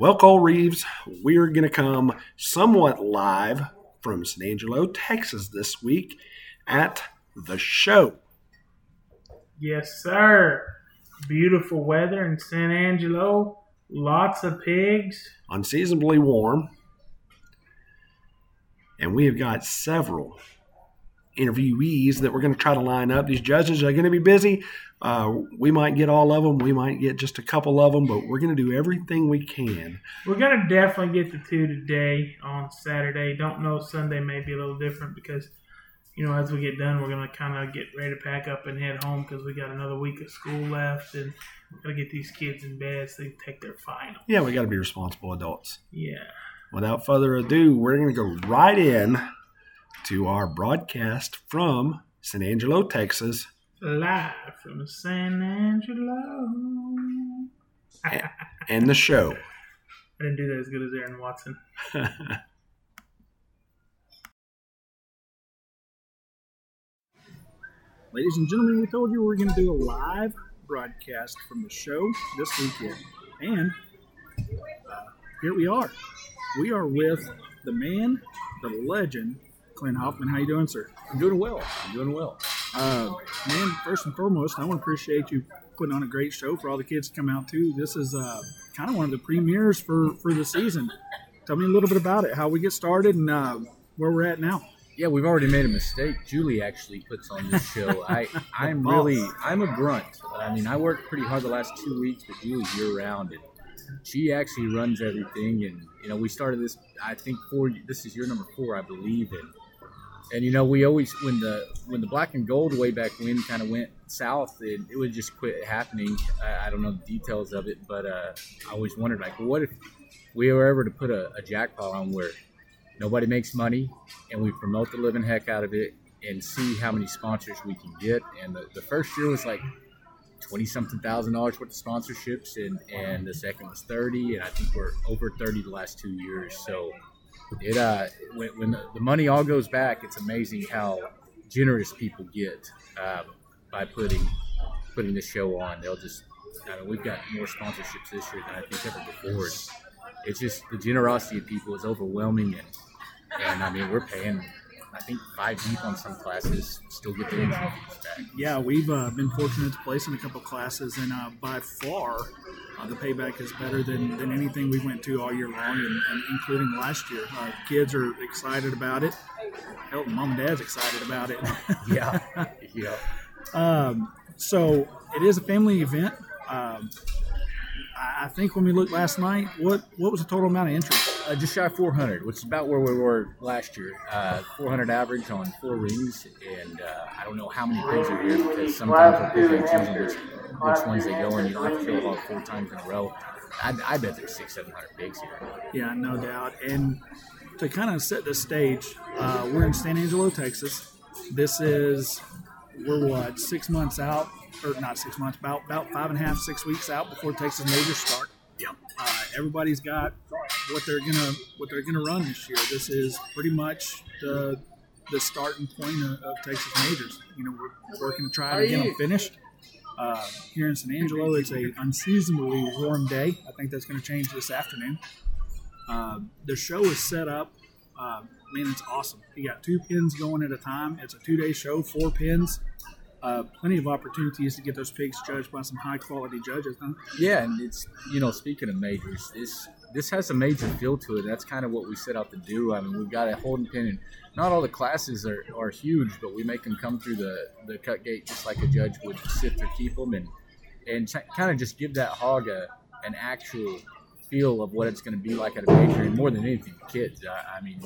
Well, Cole Reeves, we're going to come somewhat live from San Angelo, Texas this week at the show. Yes, sir. Beautiful weather in San Angelo. Lots of pigs. Unseasonably warm. And we have got several interviewees that we're going to try to line up. These judges are going to be busy. Uh, we might get all of them. We might get just a couple of them, but we're going to do everything we can. We're going to definitely get the two today on Saturday. Don't know Sunday may be a little different because, you know, as we get done, we're going to kind of get ready to pack up and head home because we got another week of school left and we're going to get these kids in bed so they can take their final. Yeah, we got to be responsible adults. Yeah. Without further ado, we're going to go right in to our broadcast from San Angelo, Texas. Live from San Angelo. and the show. I didn't do that as good as Aaron Watson. Ladies and gentlemen, we told you we were going to do a live broadcast from the show this weekend. And uh, here we are. We are with the man, the legend, Clint Hoffman. How you doing, sir? I'm doing well. I'm doing well. Uh, man, first and foremost, I want to appreciate you putting on a great show for all the kids to come out to. This is uh, kind of one of the premieres for for the season. Tell me a little bit about it, how we get started, and uh, where we're at now. Yeah, we've already made a mistake. Julie actually puts on this show. I I'm really I'm a grunt. I mean, I worked pretty hard the last two weeks, but Julie's year round, and she actually runs everything. And you know, we started this. I think four. This is year number four, I believe, and and you know we always when the when the black and gold way back when kind of went south it, it would just quit happening. I, I, don't know the details of it but uh, i always wondered like what if we were ever to put a, a jackpot on where nobody makes money and we promote the living heck out of it and see how many sponsors we can get? And the, the first year was like 20 something thousand dollars worth of sponsorships and and the second was 30 and i think we're over 30 the last two years. So it uh when, when the money all goes back, it's amazing how generous people get um, by putting putting the show on. They'll just I mean, we've got more sponsorships this year than I think ever before. It's just the generosity of people is overwhelming, and and I mean we're paying I think five deep on some classes, still get the entry fees back. Yeah, we've uh, been fortunate to place in a couple classes, and uh, by far, uh, the payback is better than, than anything we went to all year long, and, and including last year. Uh, kids are excited about it. Hell, mom and dad's excited about it. yeah, yeah. Um, so it is a family event. Um, I think when we looked last night, what what was the total amount of entries? Uh, just shy of 400, which is about where we were last year. Uh, 400 average on four rings, and uh, I don't know how many pigs are here because sometimes we're picking choosing which, ones they go, and you don't have to it all four times in a row. I, I bet there's six, seven hundred pigs here. Yeah, no doubt. And to kind of set the stage, uh, we're in San Angelo, Texas. This is we're what six months out or not six months, about about five and a half, six weeks out before Texas majors start. Yeah. Uh, everybody's got what they're gonna what they're gonna run this year. This is pretty much the the starting point of, of Texas majors. You know, we're working to try to get them finished. Uh, here in San Angelo, it's a unseasonably warm day. I think that's going to change this afternoon. Uh, the show is set up. Uh, man, it's awesome. You got two pins going at a time. It's a two-day show, four pins uh, plenty of opportunities to get those pigs judged by some high quality judges. Huh? Yeah, and it's you know speaking of majors, this this has a major feel to it. That's kind of what we set out to do. I mean, we've got a holding pin, and not all the classes are, are huge, but we make them come through the the cut gate just like a judge would sift or keep them, and and ch- kind of just give that hog a an actual feel of what it's going to be like at a major, and more than anything, kids. I, I mean,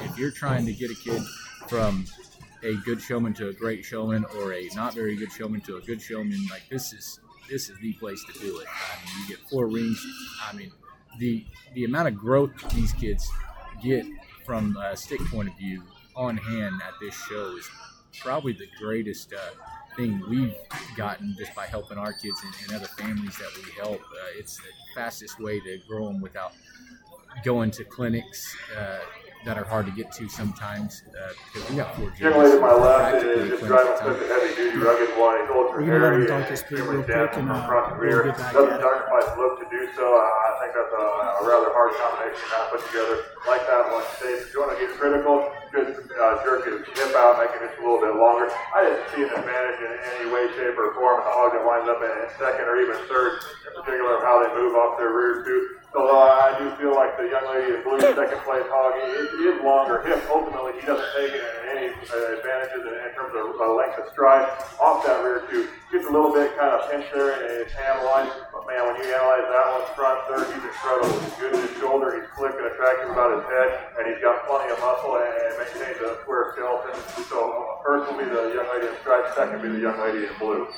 if you're trying to get a kid from a good showman to a great showman or a not very good showman to a good showman. Like this is this is the place to do it. I mean, you get four rings. I mean, the the amount of growth these kids get from a stick point of view on hand at this show is probably the greatest uh, thing we've gotten just by helping our kids and, and other families that we help. Uh, it's the fastest way to grow them without going to clinics. Uh, that are hard to get to sometimes uh, because we got four Young lady to my left is just driving such a heavy duty rugged one. Ultra We're gonna let him hairy and extremely and, from uh, front we'll rear. Doesn't at it. dark quite look to do so. I think that's a, a rather hard combination to put together. Like that one, Dave. If you want to get critical, just uh, jerk his hip out, make it just a little bit longer. I didn't see an advantage in any way, shape, or form in the hog that winds up in second or even third, in particular of how they move off their rear tooth. Although I do feel like the young lady in blue second place hog is, is longer hip. Ultimately, he doesn't take any advantages in, in terms of uh, length of stride off that rear tooth. Gets a little bit kind of pinched there in his ham line, but man, when you analyze that one front third, he's incredible. He's good in his shoulder, he's slick and attractive about his head, and he's got plenty of muscle and, and maintains a square skeleton. So uh, first will be the young lady in stripes, second will be the young lady in blue.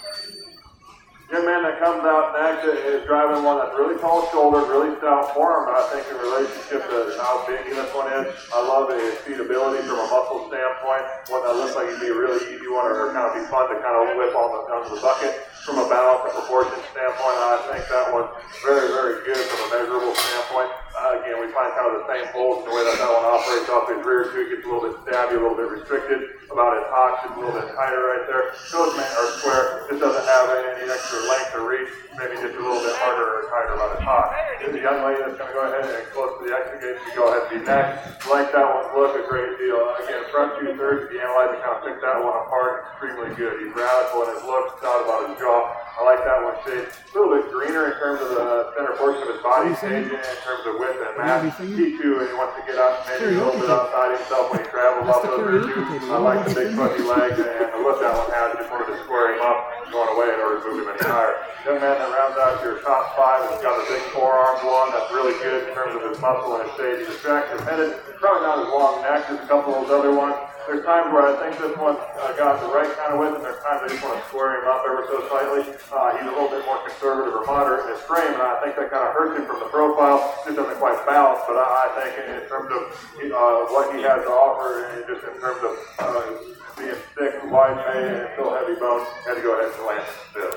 Young man that comes out next is driving one that's really tall shouldered, really stout form, I think in relationship to how big this one is. I love his feedability from a muscle standpoint. One that looks like he'd be a really easy one or kind of be fun to kind of whip on the, onto the bucket. From a balance and proportion standpoint, I think that one's very, very good from a measurable standpoint. Uh, again, we find kind of the same folds in the way that that one operates off his rear too. Gets a little bit stabby, a little bit restricted. About his hocks, just a little bit tighter right there. Those are square. This doesn't have any extra length or reach. Maybe just a little bit harder or tighter about his hock. There's a young lady that's going to go ahead and close to the exit gate. You go ahead and be next. Like that one's look a great deal. Again, front two thirds. If you analyze it, kind of pick that one apart. Extremely good. He's radical in his looks. Not about his jaw. I like that one shape. A little bit greener in terms of the center portion of his body staging, in terms of width and mass. He too, he wants to get up maybe a little bit outside himself when he travels off those two. I like the big fuzzy legs and the look that one has. Just wanted to square him up going away in order to move him any higher. Young man that rounds out your top five has got a big forearmed one that's really good in terms of his muscle and his stage. He's attractive headed. Probably not as long neck as a couple of those other ones. There's times where I think this one uh, got the right kind of width, and there's times I just want to square him up ever so slightly. Uh, he's a little bit more conservative or moderate in his frame, and I think that kind of hurts him from the profile. Just doesn't quite balance, but I, I think in terms of uh, what he has to offer, and just in terms of uh, being thick, wide made, and still heavy bone, had to go ahead and land stiff.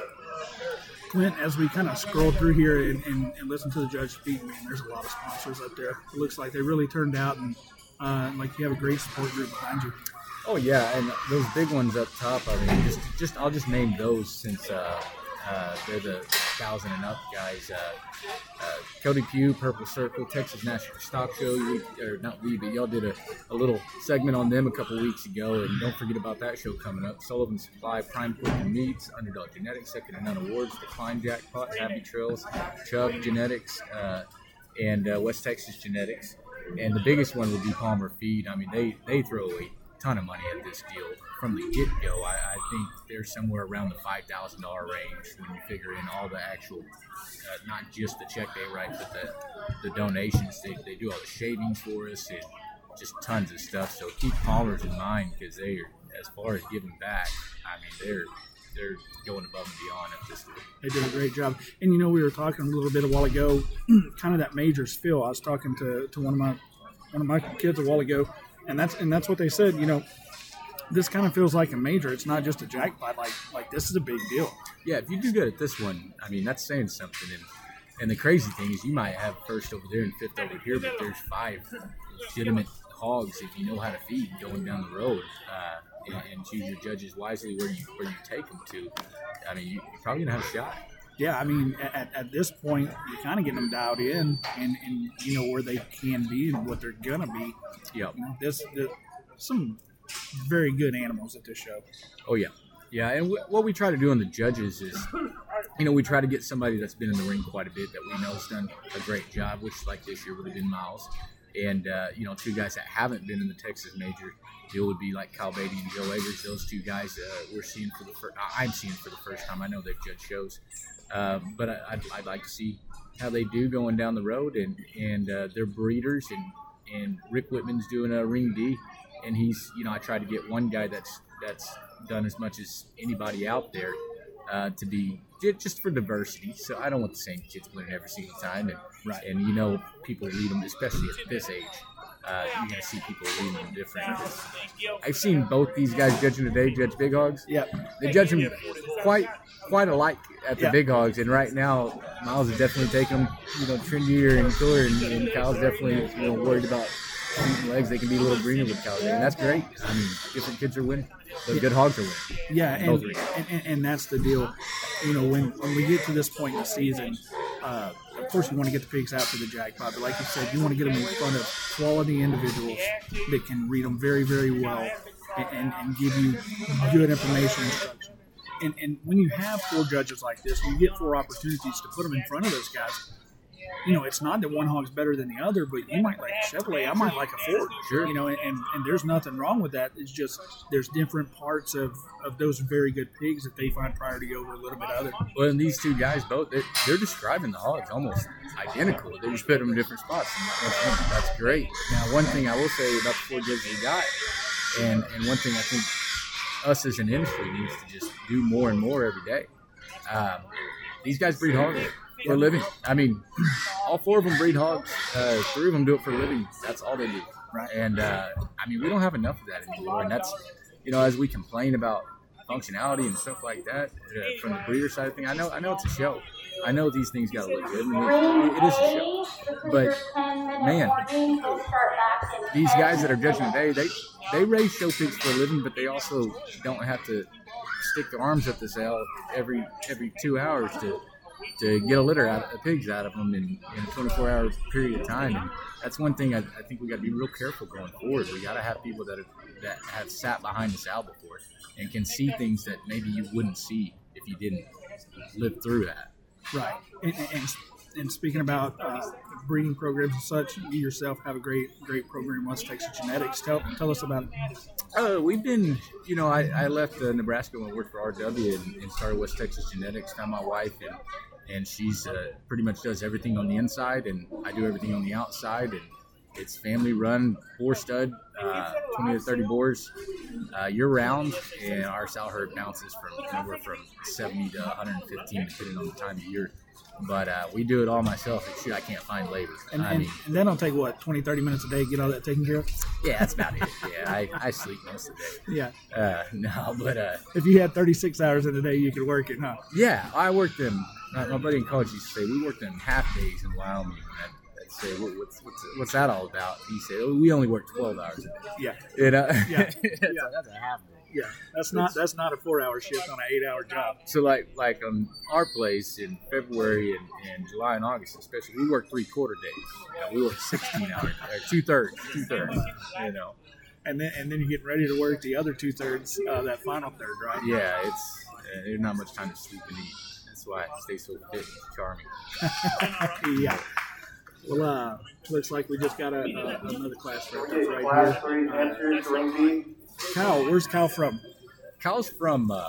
Clint, as we kind of scroll through here and, and, and listen to the judge speak, man, there's a lot of sponsors up there. It looks like they really turned out and uh, like you have a great support group behind you. Oh yeah, and those big ones up top. I mean, just just I'll just name those since uh, uh, they're the thousand and up guys. Uh, uh, Cody Pugh, Purple Circle, Texas National Stock Show. We, or not we, but y'all did a, a little segment on them a couple weeks ago, and don't forget about that show coming up. Sullivan Supply, Prime and Meats, Underdog Genetics, Second and None Awards, The Climb Jackpot, Happy Trails, Chubb Genetics, uh, and West Texas Genetics. And the biggest one would be Palmer Feed. I mean, they they throw a ton of money at this deal from the get go. I, I think they're somewhere around the five thousand dollar range when you figure in all the actual, uh, not just the check they write, but the the donations. They, they do all the shavings for us and just tons of stuff. So keep Palmer's in mind because they are as far as giving back. I mean, they're they're going above and beyond at this. They did a great job. And you know, we were talking a little bit a while ago, kind of that majors feel. I was talking to, to one of my one of my kids a while ago, and that's and that's what they said. You know, this kind of feels like a major. It's not just a jackpot. Like like this is a big deal. Yeah, if you do good at this one, I mean that's saying something. And and the crazy thing is, you might have first over there and fifth over here, but there's five legitimate hogs if you know how to feed going down the road. Uh, and, and choose your judges wisely where you where you take them to. I mean, you, you're probably gonna have a shot. Yeah, I mean, at, at this point, you're kind of getting them dialed in, and, and you know where they can be and what they're gonna be. Yep. You know, this, this some very good animals at this show. Oh yeah, yeah. And w- what we try to do on the judges is, you know, we try to get somebody that's been in the ring quite a bit that we know has done a great job, which like this year would have been Miles, and uh, you know, two guys that haven't been in the Texas Major deal would be like Kyle Beatty and Joe Eggers. Those two guys uh, we're seeing for the first. I'm seeing for the first time. I know they've judged shows, um, but I, I'd, I'd like to see how they do going down the road, and and uh, they're breeders, and and Rick Whitman's doing a ring D, and he's you know I try to get one guy that's that's done as much as anybody out there uh, to be just for diversity. So I don't want the same kids winning every single time, and Right. and you know people read them, especially at this age. Uh, you're gonna see people reading them different. I've seen both these guys judging today, judge big hogs. Yep. They judge them quite quite alike at the Yeah. big hogs, and right now Miles is definitely taking them, you know, trendier and cooler, and, and Kyle's definitely you know worried about legs, they can be a little greener with California, and that's great. I mean, different kids are winning. The good hogs are winning. Yeah, and, and, and, that's the deal. You know, when, when we get to this point in the season, uh, of course, we want to get the pigs out for the jackpot, but like you said, you want to get them in front of quality individuals that can read them very, very well and, and, and give you good information instruction. And, and when you have four judges like this, when you get four opportunities to put them in front of those guys, you know, it's not that one hog's better than the other, but you might like a Chevrolet, I might like a Ford. Sure. You know, and, and, and there's nothing wrong with that. It's just there's different parts of, of those very good pigs that they find priority over a little bit other. Well, and these two guys both, they're, they're describing the hogs almost identical. They just put them in different spots. That's, great. Now, one thing I will say about the four judges they got, and, and one thing I think us as an industry needs to just do more and more every day. Um, these guys breed hogs for a living. I mean, all four of them breed hogs. Uh, three of them do it for a living. That's all they do. Right. And uh, I mean, we don't have enough of that anymore. And that's, you know, as we complain about functionality and stuff like that uh, from the breeder side of thing. I know, I know it's a show. I know these things got to look good. And it, it is a show. But man, these guys that are judging today, they they raise show pigs for a living, but they also don't have to stick their arms up the cell every every two hours to to get a litter out of pigs out of them in, in a 24 hour period of time. And that's one thing I, I think we got to be real careful going forward. We got to have people that have, that have sat behind the sow before and can see things that maybe you wouldn't see if you didn't live through that. Right. And, and, and, and speaking about uh, breeding programs and such, you yourself have a great great program, West Texas Genetics. Tell, tell us about it. Uh, we've been, you know, I, I left uh, Nebraska when I worked for RW and, and started West Texas Genetics. Found my wife, and and she's uh, pretty much does everything on the inside, and I do everything on the outside. And it's family run, four stud, uh, 20 to 30 boars uh, year round, and our sow herd bounces from anywhere from 70 to 115, depending on the time of year. But uh, we do it all myself. And shoot, I can't find labor. And, I and, mean, and then it'll take what 20, 30 minutes a day to get all that taken care of. yeah, that's about it. Yeah, I, I sleep most of the day. Yeah. Uh, no, but uh, If you had thirty six hours in a day, you could work it, huh? Yeah, I worked them. My, my buddy in college used to say we worked in half days in Wyoming. And I'd, say, what, what's, what's what's that all about? He said, oh, we only work twelve hours a day. Yeah. You know? Yeah. that's, Yeah. A, that's a half day. Yeah. That's not that's not a four hour shift on an eight hour job. So like like on our place in February and, and July and August especially, we work three quarter days. You know, we work sixteen hours, two thirds, two thirds. You know. And then and then you're getting ready to work the other two thirds, uh, that final third, right? Yeah, it's uh, there's not much time to sleep and eat. That's why I stay so fit and charming. yeah. Well, uh, looks like we just got a, a, another class right, right here. three enters to ring B. Kyle, where's Kyle from? Kyle's from uh,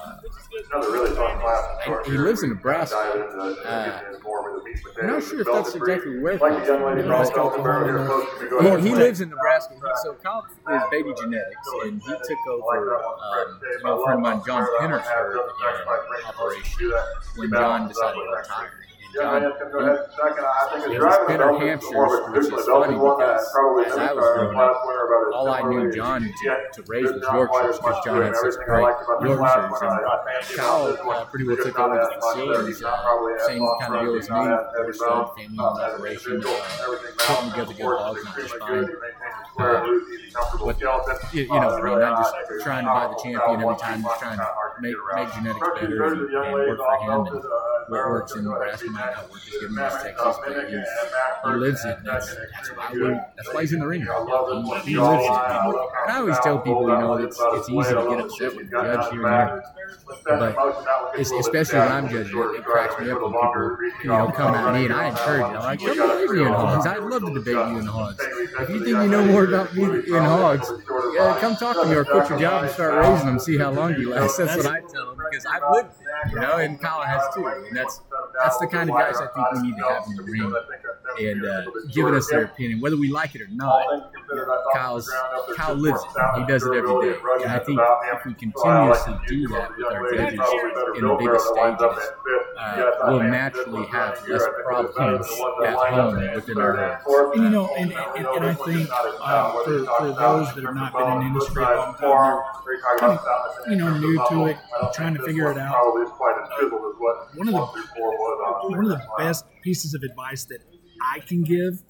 really class. He- lives in Nebraska. Dive into the- Uh, get into more with the meat and I'm not sure if that's exactly where Like the Kyle's young from. lady Nebraska, Oklahoma, Oklahoma. supposed to go ahead He, lives in Nebraska. So Kyle is Beatty genetics, and he took over um, old friend of mine, John Penner's operation when John decided to retire. And John, Yeah, man. Second, I think it's it was driving Penner adult is Hampshires, more of a which is funny because as I was growing up, winter about as all I knew John to, to raise was Yorkshires because John had such great liked about this last Yorkshires. one, I- I And Kyle uh, pretty well took over the facilities. Uh, same kind of deal as me. not as heavy Four stud bone, family operation. Uh, putting together good course, hogs, just fine. He maintains a square, Uh, loose, easy, comfortable but. You, you know, Uh, I mean, not just I think it's trying to buy the champion every time, just trying to one hard to make, make genetics better and, and work for him. And uh, what works in Nebraska feed might that. not work as good in Matt, West uh, Texas, but mimic he's, and Matt he lives it. That's, that's why good. we, that's why he's in the ring I love now. this He, he lives it. I And I always tell people, you know, it's it's easy to get upset with the judge here and there. But especially when I'm judging it, it cracks me up when people, you know, come at me and I encourage it. I'm like, come debate me in hogs. I'd love to debate you in hogs. If you think you know more about me in hogs, yeah, come talk to me or quit your job and start raising them. See how long you last. That's what I tell them because I've lived you know, and Kyle has too. And that's that's the kind of guys I think we need to have in the ring and uh, giving us their opinion, whether we like it or not. Kyle's Kyle lives it. He does it every day, and I think if we continuously do that with our judges in the biggest stages, uh, we'll naturally have less problems at home within our. And you know, and, and, and I think uh, for, for those that have not been in the industry a long time, kind of, you know, new to it, trying to figure it out. One of the one of the best pieces of advice that I can give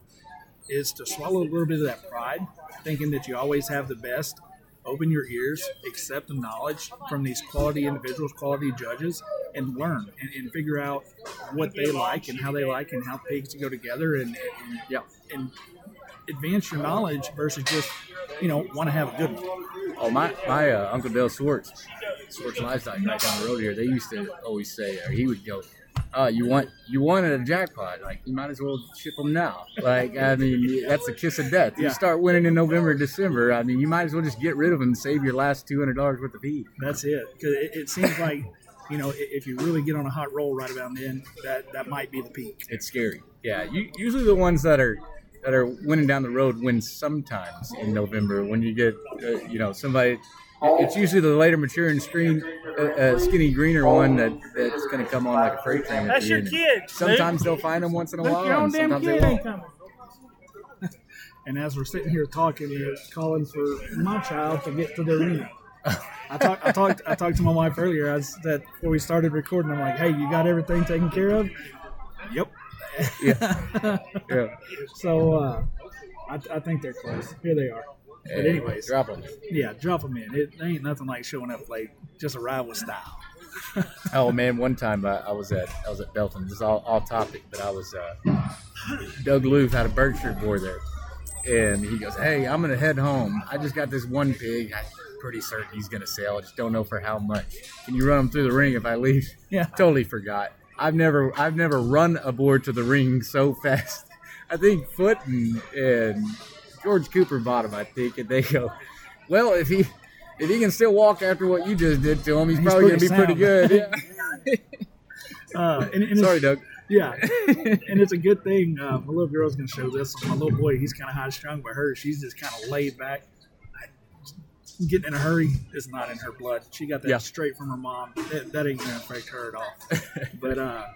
is to swallow a little bit of that pride, thinking that you always have the best. Open your ears, accept the knowledge from these quality individuals, quality judges, and learn and, and figure out what they like and how they like and how pigs go together and, and Yeah. and advance your knowledge versus just you know want to have a good one. Oh, my my uh, Uncle Dale Swartz, Swartz Livestock, right down the road here. They used to always say, or he would go, uh, "You want you wanted a jackpot? Like you might as well ship them now. Like I mean, that's a kiss of death. You Yeah. start winning in November, December. I mean, you might as well just get rid of them and save your last two hundred dollars worth of feed. That's it. Because it, it seems like, you know, if you really get on a hot roll right about then, that that might be the peak. It's scary. Yeah, you, usually the ones that are that are winning down the road win sometimes in November when you get uh, you know somebody. It's usually the later maturing screen, uh, uh, skinny greener one that that's going to come on like a freight train. at That's your end. kid. Sometimes they'll find them once in a Look, while, your own and damn sometimes they kid ain't won't. coming. And as we're sitting here talking, you're calling for my child to get to the arena. I talked, I talked, I talked to my wife earlier. I said before we started recording, I'm like, "Hey, you got everything taken care of?" Yep. Yeah. Yeah. So uh, I, I think they're close. Here they are. But anyways, drop them. yeah, drop them in. It ain't nothing like showing up late. Just arrive with style. Oh man, one time I, I was at I was at Belton. This is all, all topic, but I was uh, Doug Loof had a Berkshire boar there, and he goes, "Hey, I'm gonna head home. I just got this one pig. I'm pretty certain he's gonna sell. I just don't know for how much. Can you run him through the ring if I leave?" Yeah. totally forgot. I've never I've never run a boar to the ring so fast. I think Foot and, and George Cooper bought him. I think, and they go, "Well, if he." If he can still walk after what you just did to him, he's, He's probably going to be pretty good. Yeah. Uh, and, and Sorry, Doug. Yeah, and it's a good thing. Uh, my little girl's gonna show this. My little boy, he's kind of high strung, but her, she's just kind of laid back. Getting in a hurry is not in her blood. She got that Yeah. straight from her mom. That, that ain't gonna affect her at all. but uh,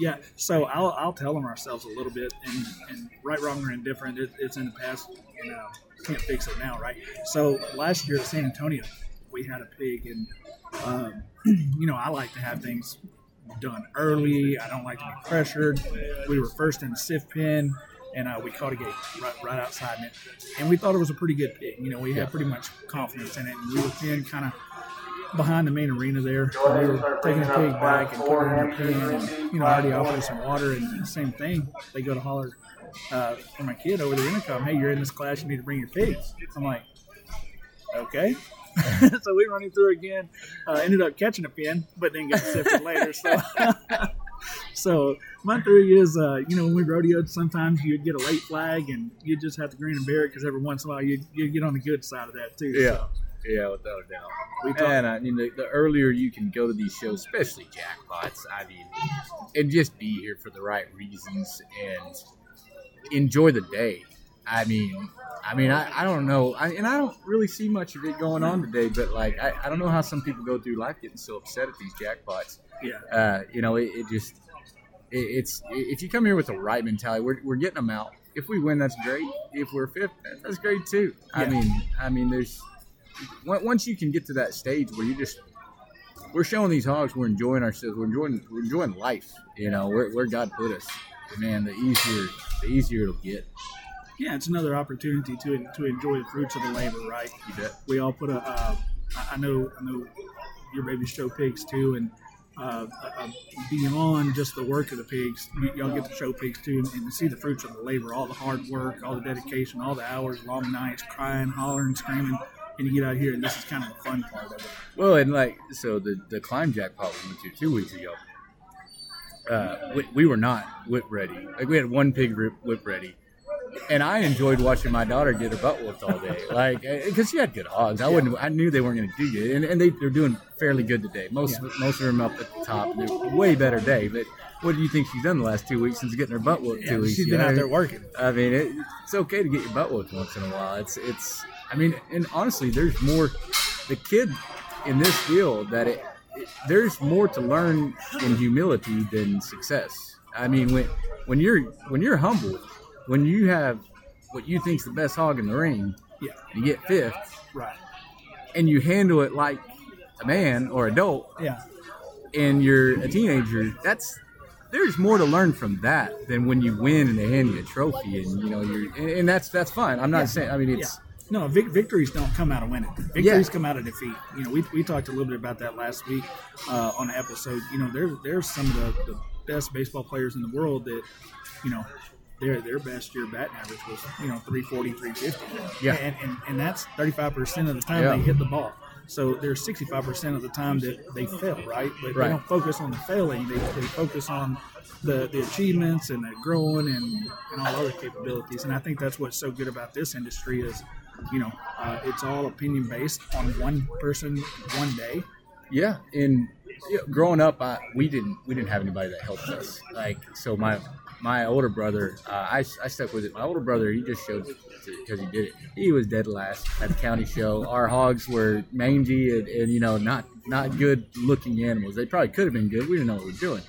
yeah, so I'll, I'll tell them ourselves a little bit, and, and right, wrong, or indifferent, it, it's in the past. You know, can't fix it now, right? So last year at San Antonio, we had a pig, and um, you know, I like to have things done early. I don't like to be pressured. We were first in the sift pen, and uh, we caught a gate right, right outside it. And we thought it was a pretty good pig. You know, we had pretty much confidence in it. And we were in kind of behind the main arena there. We were taking the pig back and putting her in the pen, and you know, already offered some water. And same thing, they go to holler uh, for my kid over the intercom. Hey, you're in this class. You need to bring your pigs. I'm like, okay. so we run him through again. Uh, ended up catching a pin, but then got sifted later. So, so my theory is, uh, you know, when we rodeoed, sometimes you'd get a late flag, and you just have to grin and bear it because every once in a while you you get on the good side of that too. Yeah. So Yeah, without a doubt. we talk, And I mean, the, the earlier you can go to these shows, especially jackpots, I mean, and just be here for the right reasons and enjoy the day. I mean, I mean, I, I don't know, I, and I don't really see much of it going on today. But like, I, I don't know how some people go through life getting so upset at these jackpots. yeah, Uh, you know, it, it just it, it's if you come here with the right mentality, we're, we're getting them out. If we win, that's great. If we're fifth, that's great too. I mean, I mean, there's once you can get to that stage where you just we're showing these hogs, we're enjoying ourselves, we're enjoying we're enjoying life. You know, where, where God put us, man. The easier the easier it'll get. yeah. It's another opportunity to to enjoy the fruits of the labor, right? You bet. we all put a. Uh, I know, I know, your babies show pigs too, and uh, uh, beyond just the work of the pigs, y'all get to show pigs too, and, and see the fruits of the labor, all the hard work, all the dedication, all the hours, long nights, crying, hollering, screaming, and you get out here, and this is kind of the fun part of it. Well, and like so, the the climb jackpot we went to two weeks ago. Uh, we, we were not whip ready. Like we had one pig whip, ready, and I enjoyed watching my daughter get her butt whooped all day. Like because she had good hogs. I wouldn't. I knew they weren't going to do good, and, and they they're doing fairly good today. Most most of them up at the top. They're way better day. But what do you think she's done the last two weeks since getting her butt whooped Yeah, two weeks? she's been know? out there working. I mean, it, it's okay to get your butt whooped once in a while. It's it's. I mean, and honestly, there's more. The kid in this deal that it, it there's more to learn in humility than success. I mean, when when you're when you're humble, when you have what you think's the best hog in the ring, Yeah, you get fifth, right. and you handle it like a man or adult, Yeah, and you're a teenager. That's there's more to learn from that than when you win and they hand you a trophy and you know you're and, and that's that's fine. I'm not Yeah. saying I mean it's No, vic- victories don't come out of winning. Victories Yeah. come out of defeat. You know, we, we talked a little bit about that last week uh, on the episode. You know, there's there's some of the, the best baseball players in the world that, you know, their their best year batting average was you know 340, 350. Yeah. and and, and that's 35 percent of the time Yeah. they hit the ball. So there's 65 percent of the time that they fail, right? But Right. they don't focus on the failing. They, they focus on the, the achievements and the growing and, and all other capabilities. And I think that's what's so good about this industry is, you know, uh, it's all opinion based on one person, one day. Yeah, and growing up, I, we didn't we didn't have anybody that helped us. Like so, my my older brother, uh, I, I stuck with it. My older brother, he just showed because he did it. He was dead last at the county show. Our hogs were mangy and, and you know not not good looking animals. They probably could have been good. We didn't know what we were doing.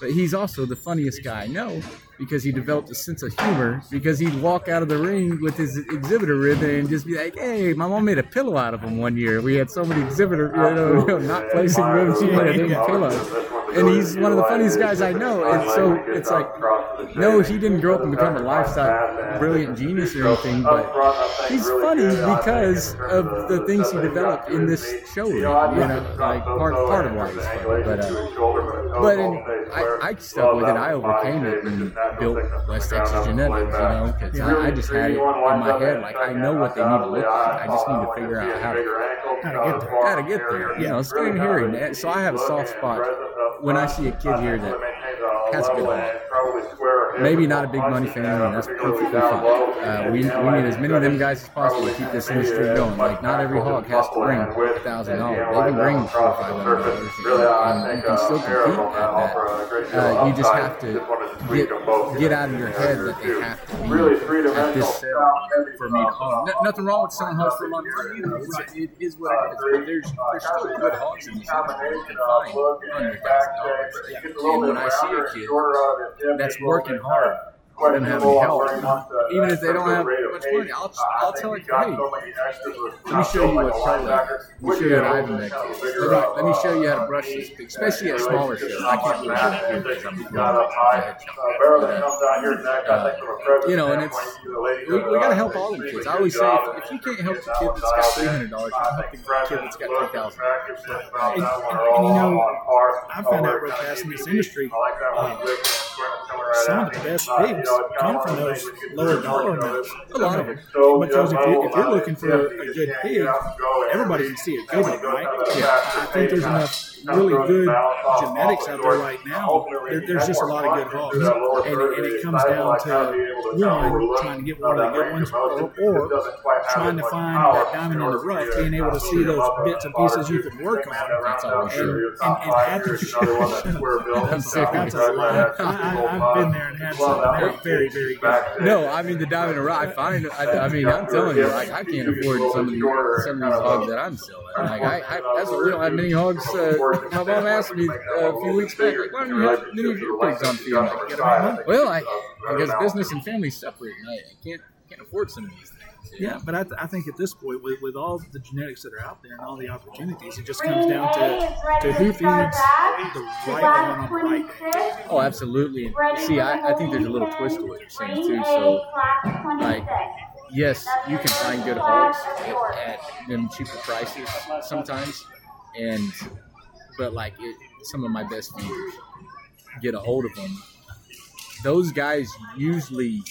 But he's also the funniest guy I know because he developed a sense of humor. Because he'd walk out of the ring with his exhibitor ribbon and just be like, "Hey, my mom made a pillow out of them one year. We had so many exhibitor, you know, you know not placing ribbons, she made a pillow." And he's one of the funniest guys I know. And so it's like, no, he didn't grow up and become a lifestyle brilliant genius or anything, but he's funny because of the things he developed in this show. You know, like part part of why he's funny. But uh, but in, I, I stuck with it. I overcame it and built West Texas genetics. You know, because I, I just had it in my head. Like I know what they need to look like. I just need to figure out how to How to get there. how to get there. You know, skin and hearing. So I have a soft spot when I see a kid here that has a good heart. Maybe not a big money family, and that's perfectly fine. Uh, we, we need as many of them guys as possible to keep this industry going. Like, not every hog has to bring a thousand dollars. They can bring four or five hundred dollars, and you can still compete at that. Uh, you just have to get get out of your head that they have to be at this sale for me to own. No, nothing wrong with selling hogs for a long time either. It's, it is what it is. But there's there's still good hogs in this industry you can find under thousand dollars. And when I see a kid that's working hard doesn't have any help, even if they don't have much money, I'll, I'll tell it, hey, let me show you what pro. Let me show you to Ivanbeck is. Let me, let me show you how to brush this especially at smaller shows. I can't really do it because I'm the head shop. But, uh, you know, and it's we, we got to help all the kids. I always say, if, if you can't help the kid that's got three hundred dollars, you can help the kid that's got three thousand. And, and, and you know, I found out real fast in this industry, uh, some of the best pigs come from those lower dollar amounts. A lot of them. Because if you're, if you're looking for a good pig, everybody can see a good one, right? Yeah. I think there's enough really good genetics out there right now. There, there's just a lot of good hogs. And, it- and it comes down to one, trying to get one of the good ones, or, or trying to find that diamond in the rough, being able to see those bits and pieces you can work on. That's always And, true. and, and have to, I'm sick of that's it. a lot. I, I, I've been there and had some. They're very, very good. No, I mean the diamond in the. I find. I, I mean, I'm telling you, like I can't afford some of these some of these hogs that I'm selling. Like I, I that's we don't have many hogs. Uh, my mom asked me uh, a few weeks back, like, why don't you have many of your pigs on feed? Like, "Get 'em out." well, I because business and family separate, and I, I can't can't afford some of these things. Yeah, but I, th- I think at this point, with, with all the genetics that are out there and all the opportunities, it just comes down to, to who feeds the right one on the right day. Oh, absolutely. See, I, I think there's a little twist to what you're saying too. So, like, yes, you can find good hogs at, at them cheaper prices sometimes, and but like it, some of my best feeders get a hold of them. Those guys usually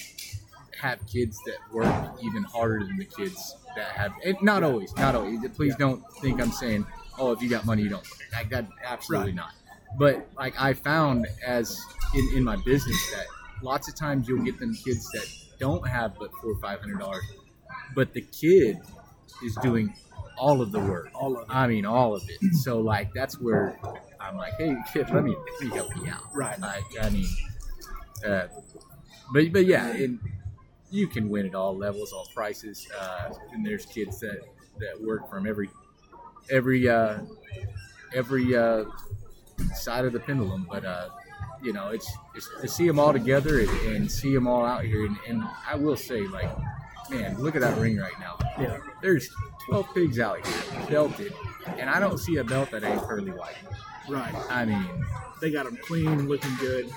have kids that work even harder than the kids that have. It, not always, not always. Please don't think I'm saying, oh, if you got money, you don't. Like that, absolutely Right. not. But like I found as in, in my business that lots of times you'll get them kids that don't have but four or five hundred dollars, but the kid is doing all of the work. All of it. I mean, all of it. So like that's where I'm like, hey kid, let me let me help you out. Right. Like I mean, uh, but but yeah, and you can win at all levels, all prices. Uh, and there's kids that that work from every every uh, every uh, side of the pendulum. But uh, you know, it's, it's to see them all together and, and see them all out here. And, and I will say, like, man, look at that ring right now. Yeah. There's 12 pigs out here belted, and I don't see a belt that ain't pearly white. Right. I mean, They got them clean, looking good.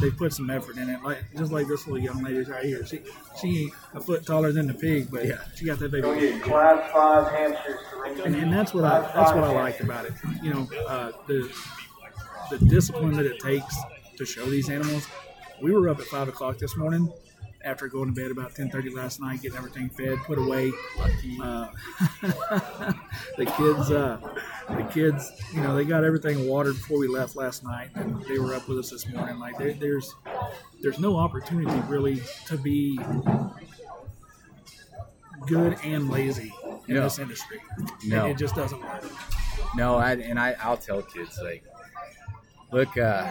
They put some effort in it, like just like this little young lady right here. She she ain't a foot taller than the pig, but Yeah. she got that baby. Go get class five Hampshires and, and that's what I that's what I liked about it. You know, uh, the the discipline that it takes to show these animals. We were up at five o'clock this morning after going to bed about ten thirty last night, getting everything fed, put away. Uh, the kids, uh, the kids, you know, they got everything watered before we left last night, and they were up with us this morning. Like there, there's there's no opportunity really to be good and lazy in No. this industry. No. It, it just doesn't work. no, I, and I, I'll tell kids like, look, uh,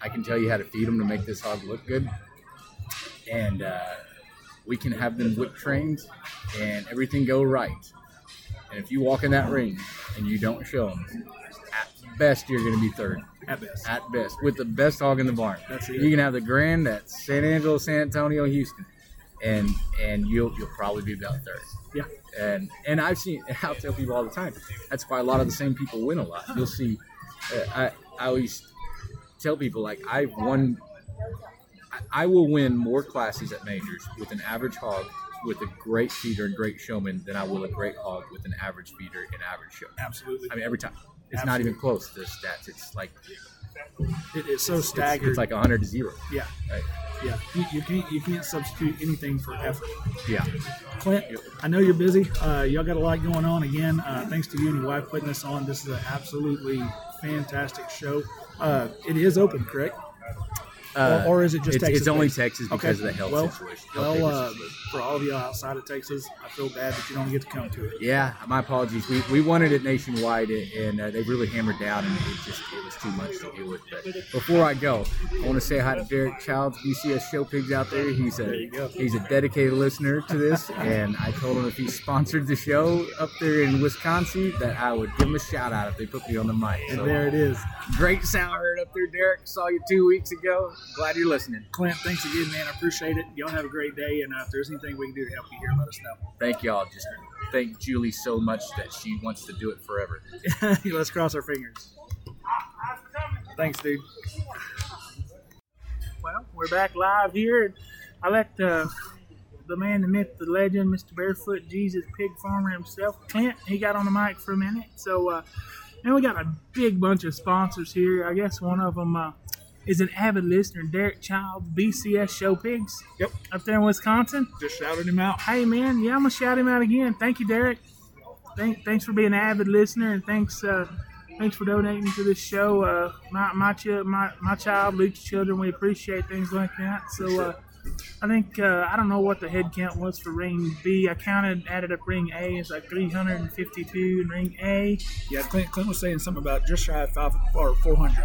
I can tell you how to feed them to make this hog look good, and uh, we can have them whip trained and everything go right. And if you walk in that ring and you don't show them, at best you're going to be third. At best. At best, with the best hog in the barn. That's it. You can have the grand at San Angelo, San Antonio, Houston, and and you'll you'll probably be about third. Yeah. And and I've seen I'll tell people all the time. That's why a lot of the same people win a lot. You'll see. Uh, I I always tell people like I've won. I, will win more classes at majors with an average hog with a great feeder and great showman than I will a great hog with an average feeder and average showman. Absolutely. I mean every time. It's not even close to the stats. It's like It is so it's, staggered. it's like hundred to zero. yeah, Right? yeah. You, you can't you can't substitute anything for effort. Yeah. Clint, I know you're busy. Uh, y'all got a lot going on again. Uh, thanks to you and your wife putting this on. This is an absolutely fantastic show. Uh, it is open, correct? Uh, or, or is it just it's, Texas? it's only based? Texas Okay. because of the health well, situation. health Well, uh, situation. for all of y'all outside of Texas, I feel bad that you don't get to come to it. yeah, my apologies. We, we wanted it nationwide, and uh, they really hammered down, and it was just it was too much to deal with. But before I go, I want to say hi to Derek Childs, BCS Show Pigs out there. He's a There he's a dedicated listener to this, and I told him if he sponsored the show up there in Wisconsin, that I would give him a shout out if they put me on the mic. And So there it is. great sound heard up there, Derek. Saw you two weeks ago. Glad you're listening. Clint, thanks again, man. I appreciate it. Y'all have a great day. And uh, if there's anything we can do to help you here, let us know. Thank y'all. Just thank Julie so much that she wants to do it forever. Let's cross our fingers. Thanks, dude. Well, we're back live here. I let uh, the man, the myth, the legend, Mr. Barefoot Jesus Pig Farmer himself, Clint, he got on the mic for a minute. So, uh, and we got a big bunch of sponsors here. I guess one of them uh, is an avid listener, Derek Child, BCS Show Pigs. Yep. Up there in Wisconsin. Just shouted him out. Hey, man, yeah, I'm going to shout him out again. Thank you, Derek. Thank, thanks for being an avid listener, and thanks uh, thanks for donating to this show. Uh, my my, chi- my my child, Luke's children, we appreciate things like that. So uh, I think uh, I don't know what the head count was for ring B. I counted, added up ring A. It's like 352, and ring A. Yeah, Clint, Clint was saying something about just shy of five or 400.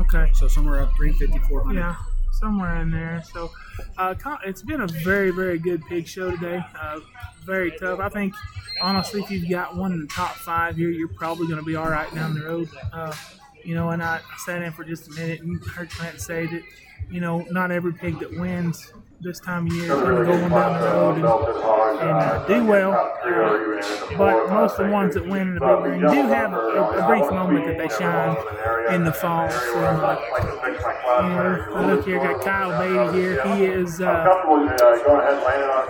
Okay, So somewhere up 350, 400. yeah, somewhere in there. So uh, it's been a very very good pig show today. Uh, very tough. I think honestly, if you've got one in the top five here, you're probably going to be all right down the road. Uh, you know, and I sat in for just a minute and heard Clint say that, you know, not every pig that wins this time of year is going to go on down the road and, and uh, do well. Uh, but most of the ones that win in the big ring do have a, a brief moment that they shine in the fall. So, uh, you know, look here, got Kyle Beatty here. He is. Uh,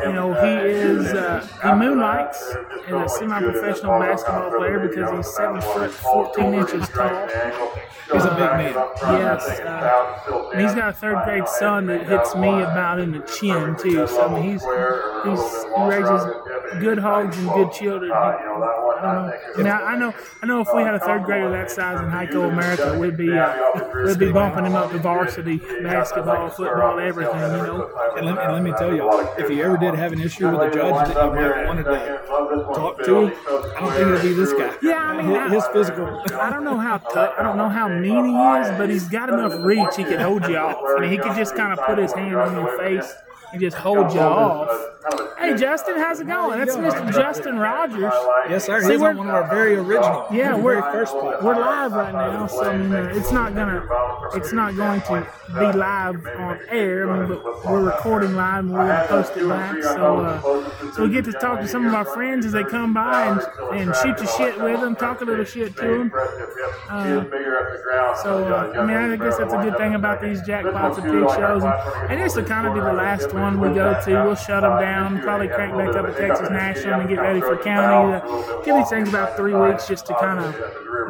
you know, he is uh, he moonlights as a semi-professional basketball player because he's seven foot fourteen inches tall. He's a big man. Yes, uh, and he's got a third grade son that hits me about in the chin too. So I mean, he's he's he raises good hogs and good children. I. I mean, I, I know I know if we had a third grader that size in Heiko America, we'd be uh, we'd be bumping him up to varsity basketball, football, everything. You know. And let, and let me tell you, if you ever did have an issue with a judge that you might wanted to talk to, I don't think it'd be this guy. Yeah, I mean, his, physical. I don't know how tou- I don't know how mean he is, but he's got enough reach. He can hold you off. I mean, he could just kind of put his hand on your face and just hold you off. Hey, Justin, how's it going? That's Mr. Justin Rogers. Yes, sir. See, He's we're- on one of our very original. Yeah, we're first we're live right now, so I mean, uh, it's not gonna it's not going to be live on air. I mean, but we're recording live and we're gonna post it back. So uh, so we get to talk to some of our friends as they come by and and shoot the shit with them, talk a little shit to them. Uh, so uh, I mean, I guess that's a good thing about these jackpots and pig shows, and, and this will kind of be the last one we go to. We'll shut them down, probably crank back up at Texas National and get ready for county. Uh, give these things about three weeks just to kind of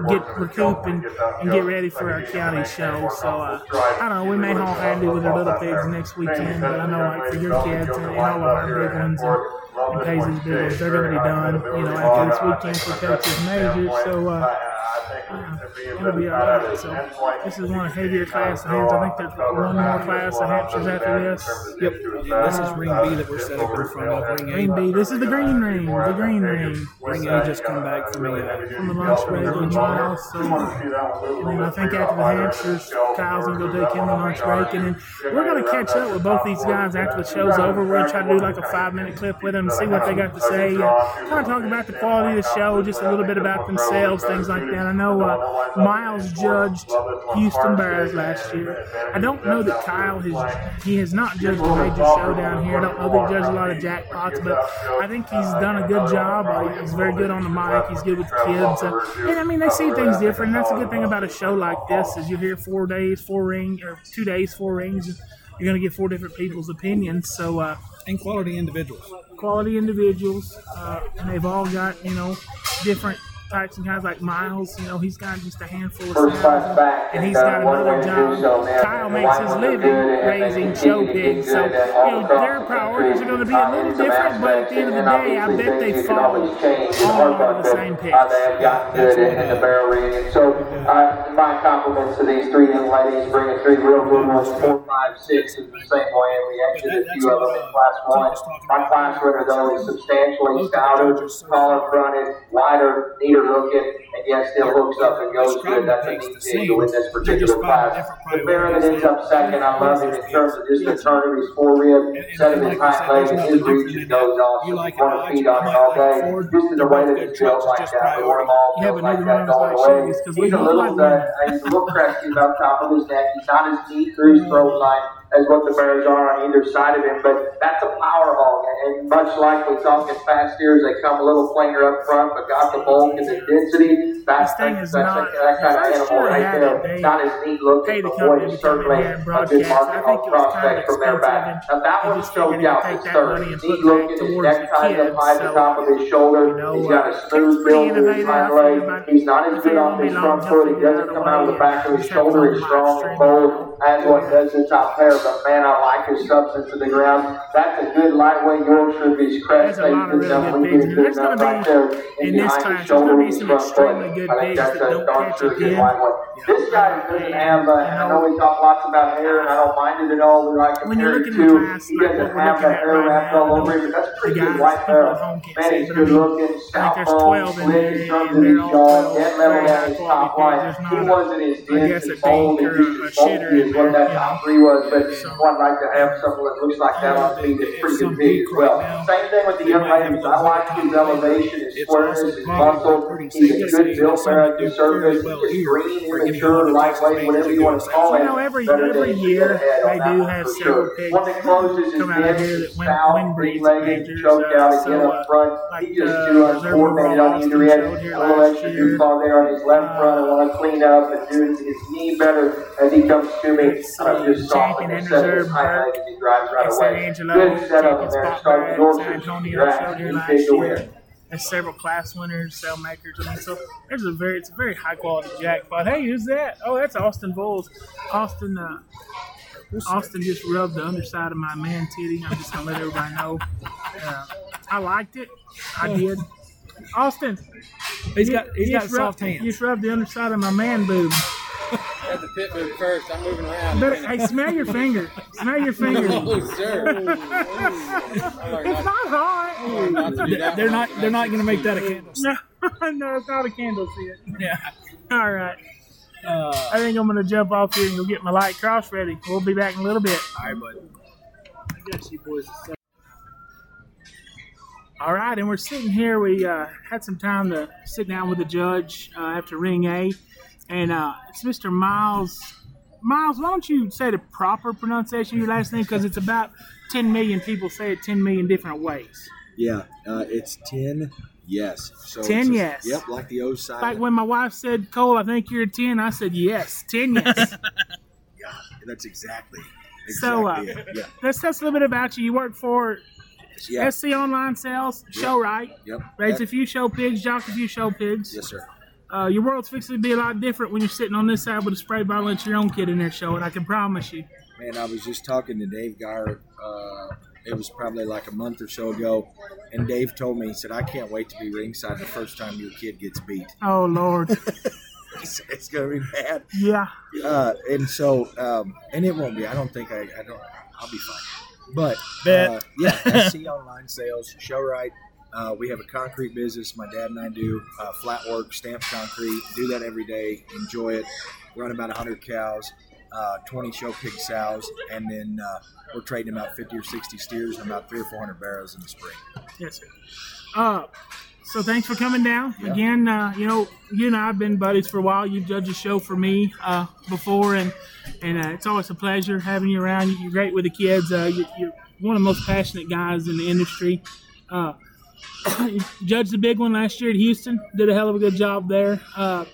get recoup and, and get ready for our county show. So uh, I don't know. We may haul handy with our little pigs next weekend, but I know like for your kids and, and all of our big ones and, and Paisley's big ones, they're going to be done. You know, after this weekend for coaches majors. So. Uh, uh, it'll be all right. So this is one of heavier class of hands. I think there's one more class of Hampshires after this. Yep. This is Ring B that we're set up in front of. Ring A. Green B. This is the green ring. The green ring. Ring A just come back from uh, From the lunch break in Miles. So, and then I think after the Hampshires, Kyle's going to go take him the lunch break. And then we're going to catch up with both these guys after the show's over. We're going to try to do like a five minute clip with them see what they got to say. Kind of talk about the quality of the show, just a little bit about themselves, things like that. I know uh, Miles judged Houston Bears last year. I don't know that Kyle has he has not judged a major show down here. I don't know that he judged a lot of jackpots, but I think he's done a good job. Uh, he's very good on the mic. He's good with the kids, uh, and I mean they see things different. And that's a good thing about a show like this is you're here four days, four ring or two days, four rings. You're gonna get four different people's opinions. So. Uh, and quality individuals. quality individuals, uh, and they've all got you know different types and kinds. Like Miles, you know, he's got just a handful of First class back, and he's and, got uh, one another way job. Kyle makes his living good, and they raising continue show pigs, so you know their priorities are going to be a Uh, little different, but at the end of the day, and I bet they things you can fall always all over the them. same Uh, picks. they have gotten good in, in the barrel reading. So, uh, my compliments to these three young ladies, bringing three real good ones, four, five, six is the same way, and we exited a few of them in class one. My class winner, though, is substantially stouter, taller fronted, wider, neater looking, and yet still hooks up and goes good. That's a neat thing to win this particular class. The bear that ends up second, I love him in terms of just the turn of his forerib, set of his hind leg, and his reach and goes awesome. You like it, Want to feed on him all day, just in the way that it feels like that. We want them all feels like that one of us going away. Chevys 'cause we He's a little, uh, he's a little crusty about top of his neck. He's not as neat through his throat line as what the Bears are on either side of him, but that's a power hog. And much like we're talking fast steers, they come a little plainer up front, but got the bulk and the density. That's, thing that's, not- a, that kind of animal right there. Not as neat looking, but boy, come certainly in a good market I think it was kind of prospect from their back. Now that one showed out take the that stern. money and Neat looking, his towards neck the up high at the top of his shoulder. He's got a smooth build to his hind leg. He's not as good off his front foot. He doesn't come out of the back of his shoulder. He's strong and bold. As what does the top pair. But man, I like his substance to the ground. That's a good lightweight Yorkshire. He's crest There's a lot of really good we pigs. And there's good gonna right be- there in in this class, his there's shoulder gonna be some extremely good I that's that don't catch a good pin. This guy doesn't have, uh, I know we talk lots about hair, and I don't mind it at all. When you're looking at to, class he doesn't have that hair wrapped all over him, but that's pretty good white hair. at Man, he's I good looking, I think stout there's bones, 12 in slick there, in terms of his jaw, dead level high his top line. He wasn't as I dense a and bold and or a- as shitter in as what that top three was, but one like to have something that looks like that on feet is pretty good big as well. Same thing with the young ladies. a I like his elevation, his squareness, his muscle. He's a good built Some man, do conservative. fairly He well is here green, for immature, on the Texas lightweight, whatever you want to call You it. know, every Better every days year they do have for several sure. pigs One that closes his come out of here dense, that win, stout, win breeds big legged, choked out Uh, again up front. He just uh, too uncoordinated on either end. A little extra juice on there on his left front. I want to clean up and do his knee better as he comes to me. Let's I'm see, just soft champion and and set his reserve hind Burke. leg as he drives right away. Angelo, Good setup champion there. spot Starting by Yorkshire. San Antonio Draft. showed He's big to win. There's several class winners, cell makers. I mean, so there's a very, it's a very high quality jackpot. Hey, who's that? Oh, that's Austin Bowles. Austin, uh, Austin just rubbed the underside of my man titty. I'm just gonna let everybody know. Uh, I liked it. I did. Austin, He's you- got he's you got just rubbed- soft hands. You just rubbed the underside of my man boob. Had the pit move first. I'm moving around. But hey, smell your finger. Smell your finger. Oh, sir. It's not hot. Not to do They're not they're not going to make that a candle. No, no, it's not a candle sit. Yeah. All right. Uh, I think I'm gonna jump off here and go get my light cross ready. We'll be back in a little bit. all right, bud. I guess you boys. All right, and we're sitting here. We uh, had some time to sit down with the judge uh, after ring A, and uh, it's Mr. Miles. Miles, why don't you say the proper pronunciation of your last name? Because it's about 10 million people say it 10 million different ways. Yeah, uh, it's 10 yes. So 10 a- yes. Yep, like the O side. Like when my wife said, Cole, I think you're a 10, I said, yes, 10 yes. yeah, that's exactly. So, uh, yeah, Let's tell us a little bit about you. You work for yeah. SC Online Sales, Show Right, Yep. raise a few show pigs, jock a few show pigs. yes, sir. Uh, your world's fixing to be a lot different when you're sitting on this side with a spray bottle and your own kid in there showing. I can promise you. Man, I was just talking to Dave Geyer. Uh, it was probably like a month or so ago, and Dave told me he said, "I can't wait to be ringside the first time your kid gets beat." Oh Lord, He said, it's gonna be bad. yeah. Uh, and so, um, and it won't be. I don't think I. I don't. I'll be fine. But Bet. uh, yeah, SC Online Sales, show right. Uh, we have a concrete business. My dad and I do uh, flat work, stamp concrete. Do that every day. Enjoy it. Run about 100 cows, uh, 20 show pig sows, and then uh, we're trading about 50 or 60 steers and about three or 400 barrows in the spring. Yes, sir. Uh, so thanks for coming down Yeah. again. Uh, you know, you and I have been buddies for a while. You've judged a show for me uh, before, and and uh, it's always a pleasure having you around. You're great with the kids. Uh, you, you're one of the most passionate guys in the industry. Judged the big one last year at Houston. Did a hell of a good job there. Uh,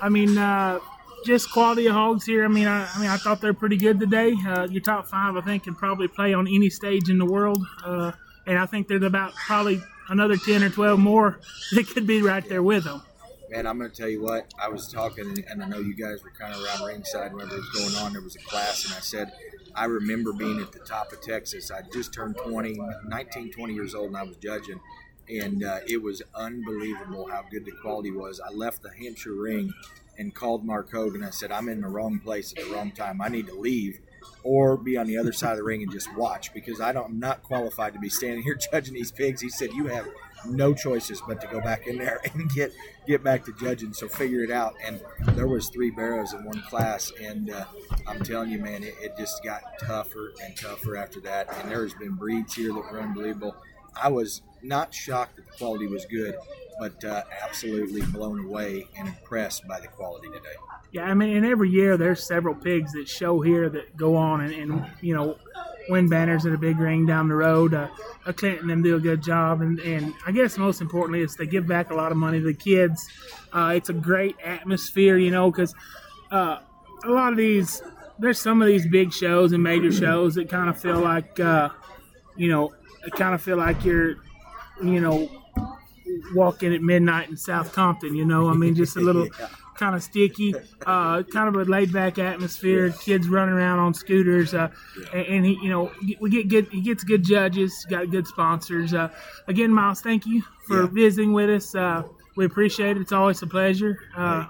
I mean, uh, just quality of hogs here. I mean, I, I mean, I thought they're pretty good today. Uh, your top five, I think, can probably play on any stage in the world, uh, and I think there's about probably another ten or twelve more that could be right there with them. Man, I'm going to tell you what. I was talking, and I know you guys were kind of around ringside whenever it was going on. There was a class, and I said, I remember being at the top of Texas. I just turned 20, 19, 20 years old, and I was judging. And uh, it was unbelievable how good the quality was. I left the Hampshire ring and called Mark Hogan. I said, I'm in the wrong place at the wrong time. I need to leave or be on the other side of the ring and just watch because I don't, I'm not qualified to be standing here judging these pigs. He said, You have no choices but to go back in there and get get back to judging. So figure it out. And there was three barrows in one class, and uh, I'm telling you, man, it, it just got tougher and tougher after that. And there's been breeds here that were unbelievable. I was not shocked that the quality was good, but uh, absolutely blown away and impressed by the quality today. Yeah, I mean, and every year there's several pigs that show here that go on and, and you know win banners at a big ring down the road. Uh, uh, Clinton and them do a good job, and, and I guess most importantly is they give back a lot of money to the kids. Uh, it's a great atmosphere, you know, because uh, a lot of these there's some of these big shows and major shows that kind of feel like uh, you know kind of feel like you're you know walking at midnight in South Compton. You know, I mean, just a little Yeah. Kind of sticky, uh, kind of a laid back atmosphere. Kids running around on scooters, uh, and, and he, you know, we get good. He gets good judges, got good sponsors. Uh, again, Miles, thank you for Yeah. visiting with us. Uh, we appreciate it. It's always a pleasure. Uh,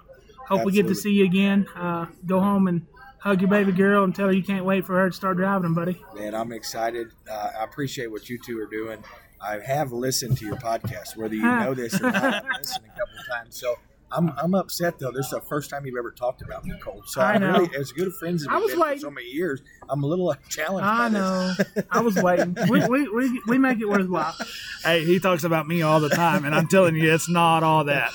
hope we get to see you again. Uh, go home and hug your baby girl and tell her you can't wait for her to start driving them, buddy. Man, I'm excited. Uh, I appreciate what you two are doing. I have listened to your podcast, whether you know this or not. I've listened a couple of times. So I'm, I'm upset though. This is the first time you've ever talked about me, Cole. So I I, know. really, as good of friends as I we've was been for so many years, I'm a little uh, challenged. I by know. This. I was waiting. We, we, we, we make it worthwhile. Hey, he talks about me all the time, and I'm telling you, it's not all that.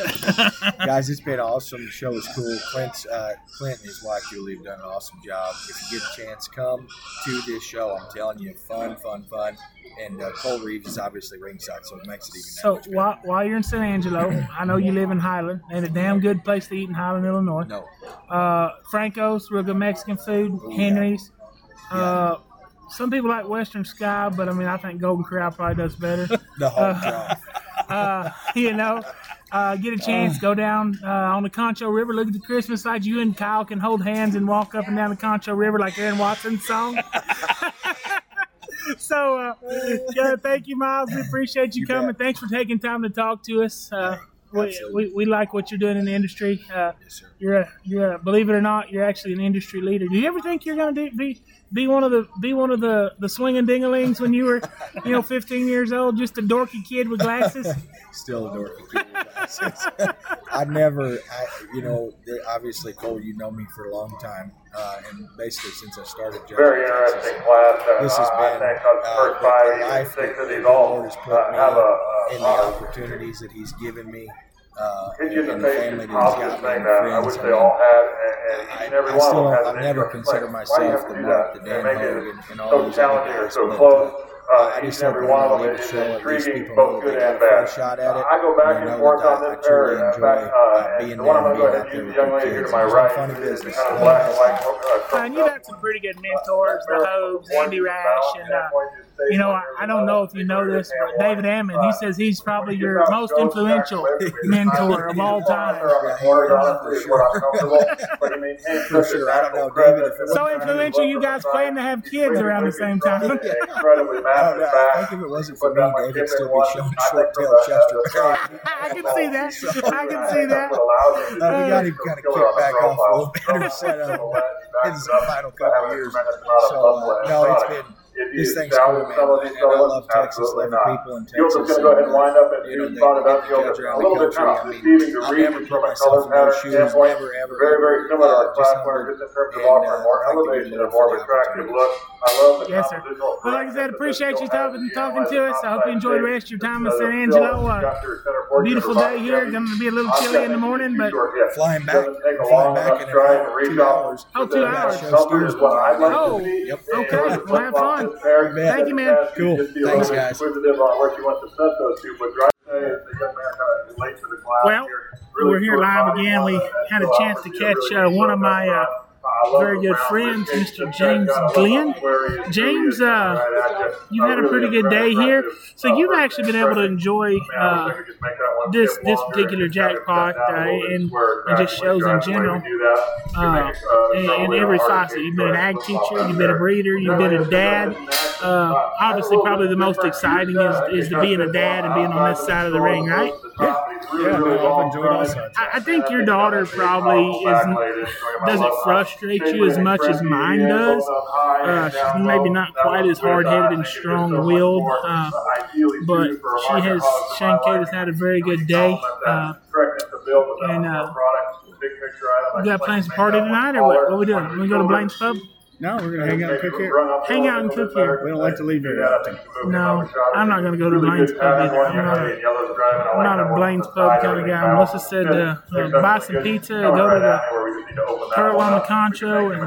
Guys, it's been awesome. The show is cool. Clint's, uh, Clint and his wife Julie have done an awesome job. If you get a chance, come to this show. I'm telling you, fun, fun, fun. And uh, Cole Reeves is obviously ringside, so it makes it even So while, while you're in San Angelo, I know you live in Highland, and a damn good place to eat in Highland, Illinois. No, Uh, Franco's, real good Mexican food. Oh, yeah. Henry's. Uh, some people like Western Sky, but I mean, I think Golden Corral probably does better. the whole drive. uh, you know, uh, get a chance, go down uh, on the Concho River, look at the Christmas lights. You and Kyle can hold hands and walk up and down the Concho River like Aaron Watson's song. so, uh, yeah, thank you, Miles. We appreciate you, You coming. bet. Thanks for taking time to talk to us. Uh, we, we, we like what you're doing in the industry. Uh, Yes, sir. you're a, you're a, believe it or not, you're actually an industry leader. Do you ever think you're going to be be one of the be one of the the swinging dingalings when you were you know 15 years old, just a dorky kid with glasses? Still a dorky kid with glasses. I never, I, you know, obviously, Cole, you know me for a long time, uh, and basically since I started judging Very in Texas, interesting class. Uh, this has I been think of the uh, first the, five, the life six that of the these all Lord has put uh, me have a, in, a, the opportunities that He's given me, uh, his and, and the family that He's positive got me, thing and that I friends. wish I they mean, all had, and, and each I, and every I one still, of them has I've never interesting considered place. Why do you myself the to do Mark, the And Dan make Hogan, and all so these other guys, so but, close. uh, Uh, I each just hope every one of going them is show at least intriguing, both know good they and bad. shot at it. I go back and and forth on I, I this truly area. In enjoy fact, uh, uh, and being the one there I'm going to go being ahead out and use there with the young lady here to my It's right. funny who's business. Kind of black and white. Uh, Uh, and you've had some pretty good mentors, the Hogues, Andy Rash, and uh, you know I, I don't know if you know this, but David Ammon. He says he's probably your most influential mentor of all time. For sure. I don't know, David, So influential, you guys plan to have kids around the same time. Incredibly I think if it wasn't for me, David'd still be showing short-tailed Chester I can see that. I can see that. Uh, we got him kind of kicked back off a little better setup in his final couple of years. So, uh, no, it's been, this thing's cool, man. And I love Texas, love the people in You're Texas. just going to go ahead and wind up and you know, they thought about get the to judge a little bit kind of country. I mean, deceiving to I've read never from put a myself color in pattern shoes, standpoint. never, ever. Very, very similar to our class where just in terms of offering uh, more thank elevation and more for attractive look. I love the Yes, sir. Well, like I said, appreciate you talking talking to us. I hope you enjoy the rest of your time in San Angelo. Uh, your center forward beautiful day here. Going to be a little chilly in the morning, but. Flying back, Doesn't take a flying back enough in to reach two hours. Oh, two hours. show steers what I'd like Oh. Yep. okay. Well, have fun. Thank you, man. Cool. Thanks, guys. Inquisitive on where she wants to set those two, but drive the young man kind of late to the class Well, we're here live again. We had a chance to catch uh, one of my uh, I love very good round friends. Mr. James Glenn. look where he is, James, uh, coming right at you. You've Uh, had a pretty good day here, uh, so you've actually been able to enjoy I wish I uh, could just make that one this this particular and kind of jackpot cut uh, down a little bit and, square and just shows in general. do Uh, make it, uh, in, in every facet, you've been an ag teacher, you've been a breeder, you've been a dad. Uh, obviously, probably the most exciting is, is to being a dad and being on this side of the ring, right? Yeah, no, I've enjoyed all sides. I, I think your daughter probably is doesn't frustrate you as much as mine does. Uh, she's maybe not quite as hard-headed and strong-willed, uh, but she has. Shane Kate has had a very good day. Uh, and uh, we got plans to party tonight, or what? What we doing? We go to Blaine's Pub? No, we're gonna hang out and cook here. Hang out and cook here. We don't like to leave here. No, I'm not going to go to Blaine's Pub either. I'm not a, I'm not a Blaine's Pub kind of guy. Melissa said uh, uh, buy some pizza, and go to the Pearl on the Concho, and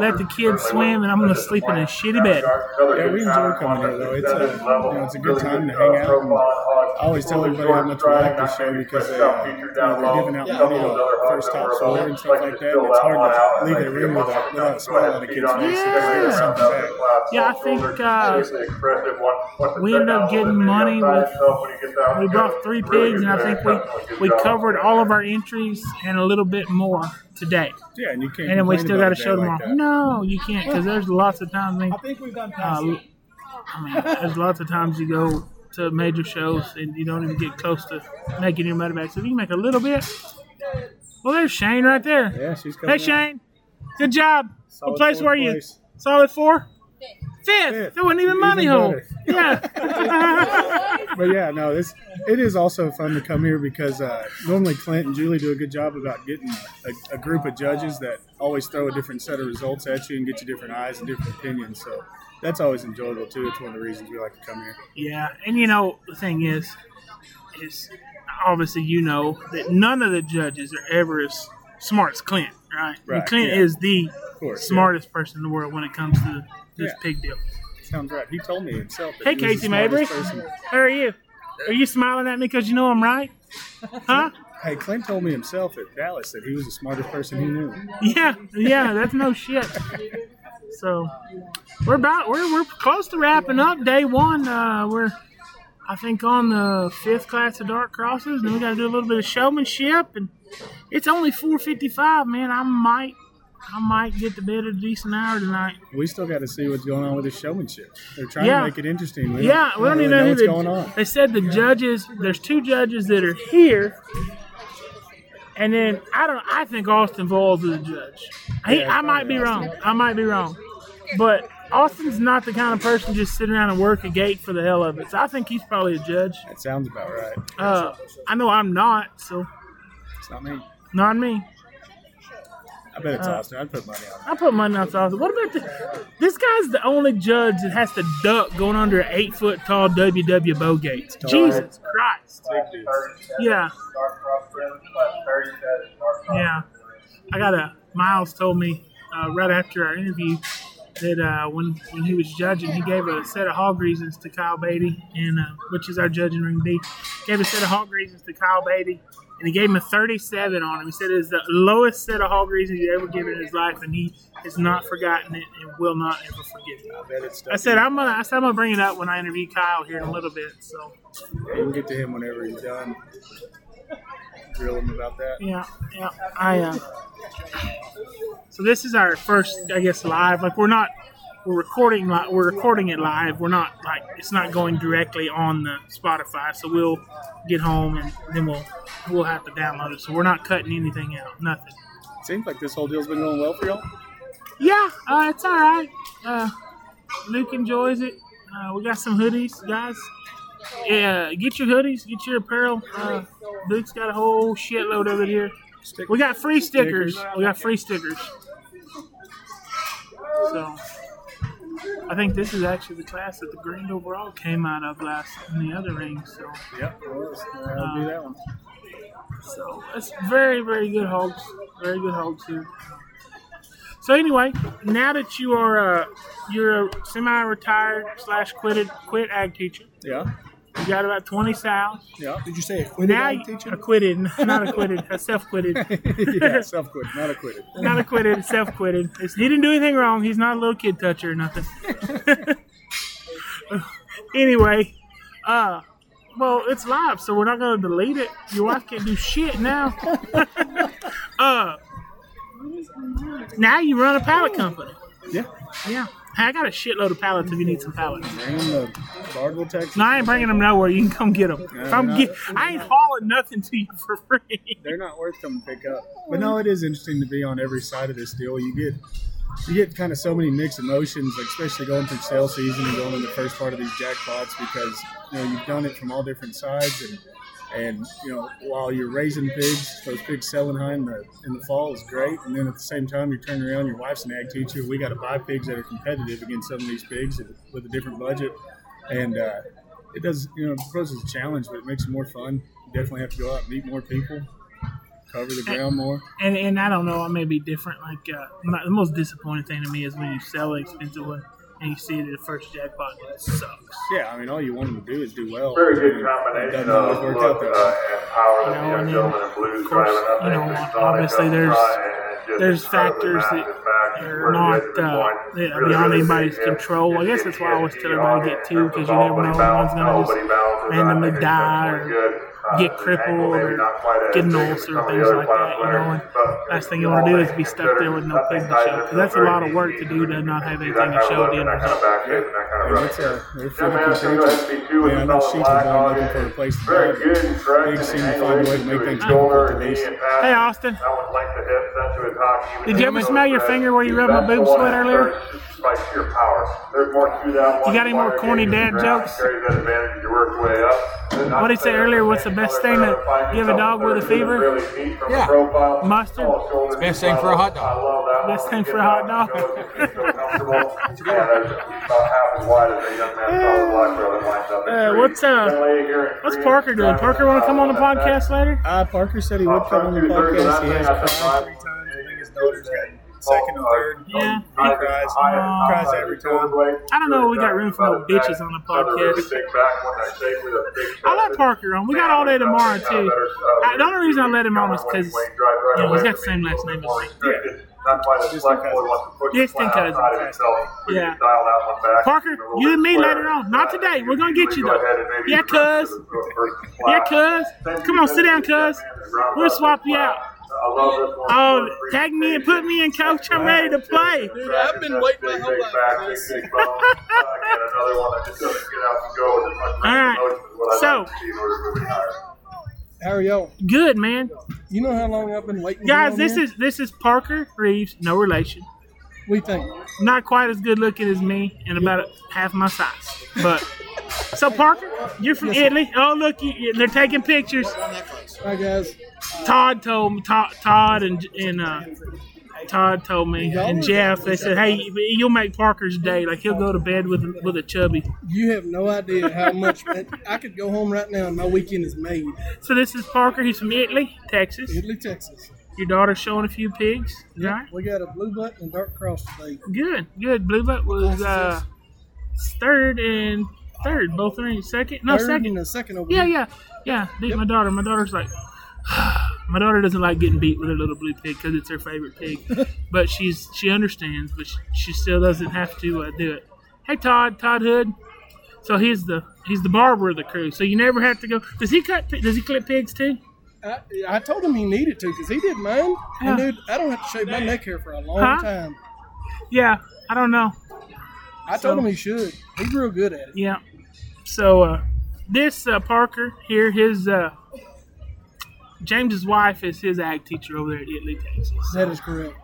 let the kids swim, and I'm going to sleep in a shitty bed. Yeah, we enjoy coming here though. It's a you know it's a good time to hang out. And I always tell everybody how much we like this show because they, uh, you know, they're giving out money to first top score and stuff like that. And it's hard to leave the room without, without a smile on a kid's face. Yeah. It's something back. Yeah, I think uh, we ended up getting money with. We brought three pigs, and I think we we covered all of our entries and a little bit more today. Yeah, and you can't. And then we still got to show like tomorrow. that. No, you can't, because there's lots of times. I mean, I think we've done uh, I mean, there's lots of times you go to major shows and you don't even get close to making your money back. So if you can make a little bit, well, there's Shane right there. Yeah, she's coming. Hey, Shane, good job. Solid what place fourth were you? place. Solid four. Fifth. Fifth. There wasn't even Even money hole. better. Yeah. But yeah, no, this it is also fun to come here because uh, normally Clint and Julie do a good job about getting a, a group of judges that always throw a different set of results at you and get you different eyes and different opinions. So that's always enjoyable too. It's one of the reasons we like to come here. Yeah, and you know the thing is, is obviously you know that none of the judges are ever as smart as Clint, right? Right, Clint yeah. is the course, yeah. smartest person in the world when it comes to this Yeah. pig deal. Sounds right. He told me himself. Hey, he Casey Mabry, how are you? Are you smiling at me because you know I'm right? Huh? Hey, Clint told me himself at Dallas that he was the smartest person he knew. Yeah, yeah, that's no shit. So we're about we're we're close to wrapping up day one. Uh, we're I think on the fifth class of dark crosses, and we got to do a little bit of showmanship. And it's only four fifty five, man. I might I might get to bed at a decent hour tonight. We still got to see what's going on with the showmanship. They're trying Yeah. to make it interesting. We Yeah, we don't really even know, who what's the, going on. They said the judges. There's two judges that are here, and then I don't. I think Austin Voles is a judge. He, Yeah, I might be wrong. I might be wrong, but Austin's not the kind of person just sit around and work a gate for the hell of it. So I think he's probably a judge. That sounds about right. Uh, I know I'm not, so It's not me. not me. I bet it's Uh, Austin. I'd put money on it. I put money on Austin. What about the, this guy's the only judge that has to duck going under an eight foot tall WW bow gate. Jesus Christ. Yeah. Yeah. I got a Miles told me uh, right after our interview that uh, when when he was judging, he gave a set of hog reasons to Kyle Beatty, and uh, which is our judging Ring B. Gave a set of hog reasons to Kyle Beatty, and he gave him a 37 on him. He said it's the lowest set of hog reasons he's ever given in his life, and he has not forgotten it and will not ever forget it. I bet it's I said I'm gonna I said I'm gonna bring it up when I interview Kyle here in a little bit. So You can get to him whenever he's done. Grill him about that. Yeah, yeah. I uh, so this is our first, I guess, live. Like we're not, we're recording, li- we're recording it live. We're not like it's not going directly on the Spotify. So we'll get home and then we'll we'll have to download it. So we're not cutting anything out, nothing. Seems like this whole deal's been going well for y'all. Yeah, uh, it's all right. Uh, Luke enjoys it. Uh, we got some hoodies, guys. Yeah, get your hoodies, get your apparel. Uh, Luke's got a whole shitload of it here. We got free stickers. We got free stickers. So, I think this is actually the class that the grand overall came out of last in the other ring. So, Yep. I'll do that one. so it's very, very good hogs. Very good hogs here. So anyway, now that you are uh, you're a semi-retired slash quitted quit ag teacher, Yeah. You got about twenty sows. Yeah. Did you say a now acquitted, not acquitted, self-quitted. yeah. Self quit, not acquitted. not acquitted, self-quitted. It's- He didn't do anything wrong. He's not a little kid toucher or nothing. anyway, uh, well, it's live, so we're not gonna delete it. Your wife can't do shit now. uh, now you run a pallet company. Yeah. Yeah. Hey, I got a shitload of pallets if you need some pallets. Bring him to Bardwell, Texas. No, I ain't bringing them nowhere. You can come get them. I'm they're get, I ain't hauling nothing to you for free. They're not worth coming to pick up. But no, it is interesting to be on every side of this deal. You get you get kind of so many mixed emotions, like especially going through sale season and going in the first part of these jackpots because you know you've done it from all different sides and and you know while you're raising pigs, those pigs selling high in the in the fall is great, and then at the same time you turn around, your wife's an ag teacher. We got to buy pigs that are competitive against some of these pigs with a different budget, and uh, it does you know it poses a challenge, but it makes it more fun. You definitely have to go out and meet more people, cover the ground more. And and I don't know, I may be different. Like uh, my, the most disappointing thing to me is when you sell an expensive one and you see the first jackpot and it sucks. Yeah, I mean, all you want them to do is do well. Very good And it combination doesn't always of work look out that uh, way. and power that You the know, young and then, gentleman in blue of course, you know, obviously there's- front and just there's factors that are not edge of the uh, yeah, really, beyond really anybody's control. I guess that's why I always tell everybody to get two because you never know when one's gonna just randomly die or get crippled or get an ulcer or things like that. You know, and last thing you want to do is be stuck there with no pig to show because that's a lot of work to do to not have anything to show at the end result. And it's a, they're finicky creatures. Yeah, I know sheep are going looking for a place to Very drive. good and correct. Seem to find a way to make things difficult to. Hey, Austin. That one length of hip, sent to his hockey. Did you ever smell your finger where you rubbed my boob sweat earlier? By sheer power. There's more to that one. You got any more corny dad jokes? Carries that advantage as you work your way up. What did he say earlier? What's the best thing to give a dog with a fever? Yeah. Mustard. It's best thing for a hot dog. I love that Best thing for a hot dog. Yeah, there's about half as wide as a young man saw the black rail that lines up. Uh, what's uh, what's Parker doing? Parker want to come on the podcast later? Uh, Parker said he would come on the podcast. He has cried three times. I think his daughter's got second and third. Yeah. He cries. Uh, cries every time. I don't know. We got room for no bitches on the podcast. I let Parker on. We got all day tomorrow too. I, the only reason I let him on is because you know, he's got the same last name as me. Distant cousin. Yeah. Parker, you and me later on. Not today. We're gonna get you though. Yeah, cuz. Yeah, cuz. Come on, sit down, cuz. We'll swap you out. I love this one. Oh, tag me and put me in, coach. I'm ready to play. Dude, I've been waiting my whole life for this. Big, big bone. Another one that just doesn't get out and go with much All right. motion as what I So- like to see in order to retire. How are y'all? Good man, You know how long I've been waiting? guys. to get on This here? is this is Parker Reeves, no relation. We think. Not quite as good looking as me, and about half my size. But so Parker, you're from Italy. Oh look, you, they're taking pictures. Hi guys. Todd told me, Todd, Todd and and uh, Todd told me, and Jeff. They said, "Hey, you'll make Parker's day. Like he'll go to bed with with a chubby." You have no idea how much I could go home right now and my weekend is made. So this is Parker. He's from Italy, Texas. Italy, Texas. Your daughter's showing a few pigs, right? We got a blue butt and dark cross today. Good, good. Blue Butt was uh, third and third, both are in second. No, Third second. and a second over Yeah, yeah, yeah. Beat my daughter. My daughter's like, my daughter doesn't like getting beat with her little blue pig because it's her favorite pig. but she's she understands, but she, she still doesn't have to uh, do it. Hey, Todd, Todd Hood. So he's the he's the barber of the crew. So you never have to go. Does he cut? Does he clip pigs too? I, I told him he needed to because he did mine. Yeah. And dude, I don't have to shave my neck hair for a long Huh? time. Yeah, I don't know. I So- told him he should. He's real good at it. Yeah. So uh, this uh, Parker here, his uh, James's wife is his ag teacher over there at Italy, Texas. That is correct.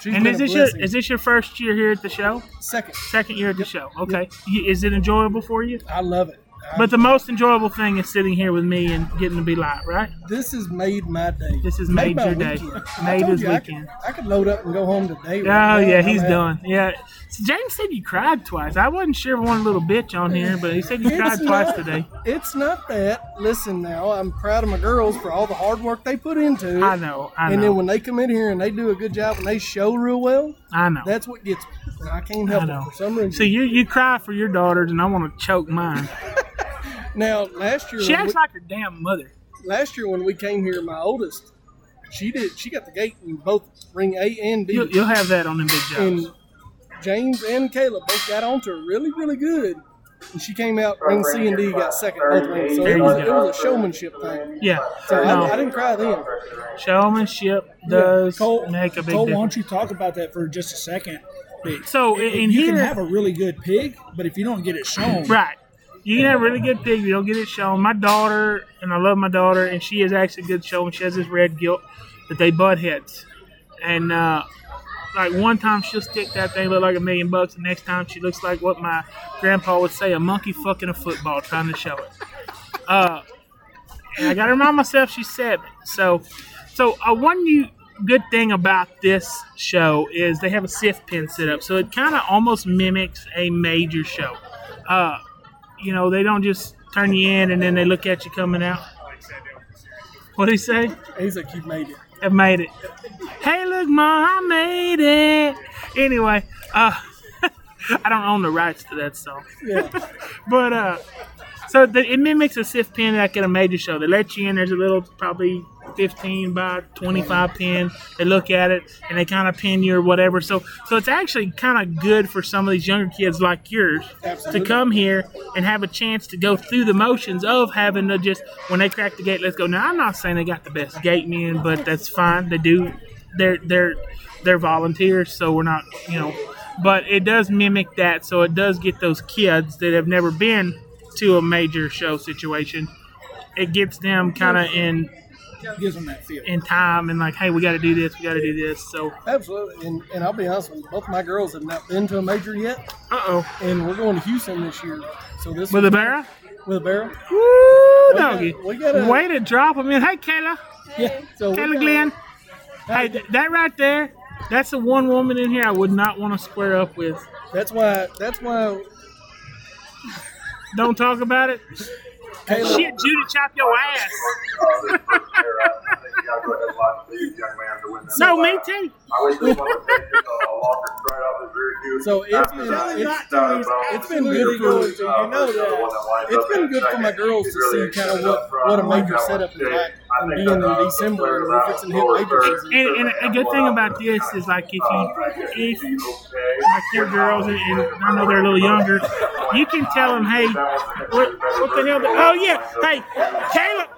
She's and is this your is this your first year here at the show? second? Second year at the show. Okay. You- Is it enjoyable for you? I love it. I- But the most enjoyable thing is sitting here with me and getting to be live, right? this has made my day. This has Made made your day. weekend. I Made his you I weekend. Could, I could load up and go home today. Oh now. yeah, I'm he's out. done. Yeah. So James said you cried twice. I wasn't sure I a little bitch on here, but he said you cried It's twice today. It's not that. Listen now, I'm proud of my girls for all the hard work they put into it. I know. I and then when they come in here and they do a good job and they show real well, I know. that's what gets me. I can't help I it for some reason. See, you you cry for your daughters, and I want to choke mine. now, last year, She when acts we, like her damn mother. last year when we came here, my oldest, she did. She got the gate in both ring A and B. You'll, you'll have that on them big and jobs. James and Caleb both got onto her really, really good. And she came out ring C and D, got second both rings. So it was, it was a showmanship thing. Yeah. So I, I didn't cry then. showmanship does Cole, make a big Cole, why don't you talk about that for just a second? So in, in you here, can have a really good pig, but if you don't get it shown, right? You can have really good pig. You don't get it shown. My daughter, and I love my daughter, and she is actually good showing. She has this red gilt that they butt heads, and uh, like one time she'll stick that thing look like a million bucks, the next time she looks like what my grandpa would say, a monkey fucking a football trying to show it. Uh, and I got to remind myself she's seven. So, so uh, one new good thing about this show is they have a sift pin set up, so it kind of almost mimics a major show. Uh, you know, they don't just turn you in and then they look at you coming out. What did he say? He's like, you made it. I've made it. Hey, look, mom, I made it. Anyway, uh, I don't own the rights to that song. Yeah. But uh, so the, it mimics a sift pin like at a major show. They let you in. There's a little probably 15 by 25 pin. They look at it and they kind of pin you or whatever. So so it's actually kind of good for some of these younger kids like yours Absolutely. to come here and have a chance to go through the motions of having to just when they crack the gate, let's go. Now I'm not saying they got the best gate men, but that's fine. They do. They're they're they're volunteers, so we're not you know. But it does mimic that, so it does get those kids that have never been to a major show situation. It gets them kind of in gives them that feel. in time and like, hey, we got to do this, we got to do this. So, Absolutely. And, and I'll be honest with you, both of my girls have not been to a major yet. uh oh, And we're going to Houston this year. So this with a barrel. With a barrel. Woo, got- doggy. we gotta- Way to drop them in. Hey, Kayla. Yeah. So we Kayla got- Glenn. Hey, th- that right there, that's the one woman in here I would not want to square up with. That's why. That's why. Don't talk about it. Caleb, Shit, Judy, chop your ass. Uh, this first year, I I think you got to go ahead and watch the young man to win this. No, Uh, me too. I wish this one would take just a, a longer stride off his rear view. So it's After been- that, it's- uh, bone, it's been really good for- you uh, know that. the one that winds It's up been good for my girls to really see kinda what- what a I like major setup is like I and think being in uh, December the and if it's in hit major season. And, and a good thing about this is like if you if like your girls and, and I know they're a little younger, you can tell them, hey, what what the hell? oh yeah, hey, Caleb,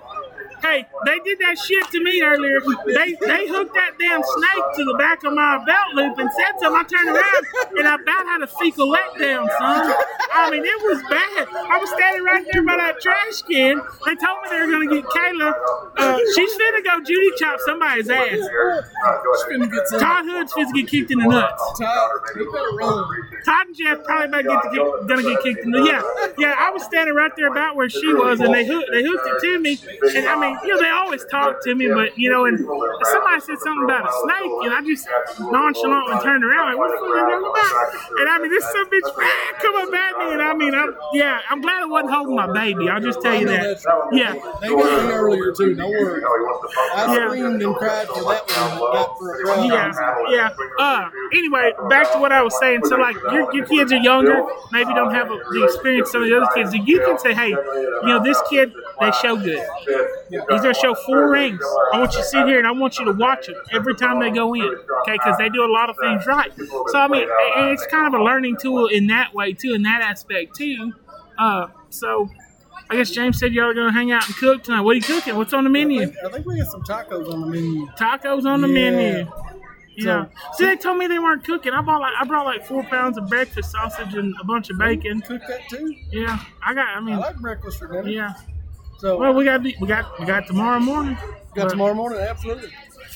Hey, they did that shit to me earlier. They they hooked that damn snake to the back of my belt loop and said something. I turned around and I about had a fecal letdown, son. I mean, it was bad. I was standing right there by that trash can. They told me they were gonna get Kayla. Uh, she's finna go Judy chop somebody's ass. Todd Hood's finna get kicked in the nuts. Todd and Jeff probably about to get to get, gonna get kicked in the yeah yeah. I was standing right there about where she was, and they hooked they hooked it to me. And I mean, you know, they always talk to me, but you know, and somebody said something about a snake, and I just nonchalantly turned around like, what the fuck are talking about? And I mean, this some bitch ah, come up at me, and I mean, I'm yeah, I'm glad I wasn't holding my baby. I'll just tell you that. Yeah. They got me earlier too. Don't worry. I Yeah. screamed and cried for that one, but not for a crowd. Yeah, yeah. Uh, anyway, back to what I was saying. So, like, your, your kids are younger, maybe don't have the experience some of the other kids. You can say, hey, you know, this kid, they show good. He's gonna show four rings. I want you to sit here and I want you to watch them every time they go in, okay? Because they do a lot of things right. So, I mean, and it's kind of a learning tool in that way too, in that aspect too. Uh, so. I guess James said y'all are gonna hang out and cook tonight. What are you cooking? What's on the menu? I think we got some tacos on the menu. Tacos on the Yeah. menu. Yeah. So- See, they told me they weren't cooking. I bought like I brought like four pounds of breakfast sausage and a bunch of bacon. Cook that too. Yeah, I got. I I mean, like breakfast for dinner. yeah. So Well, we got we got we got tomorrow morning. got But- tomorrow morning, absolutely.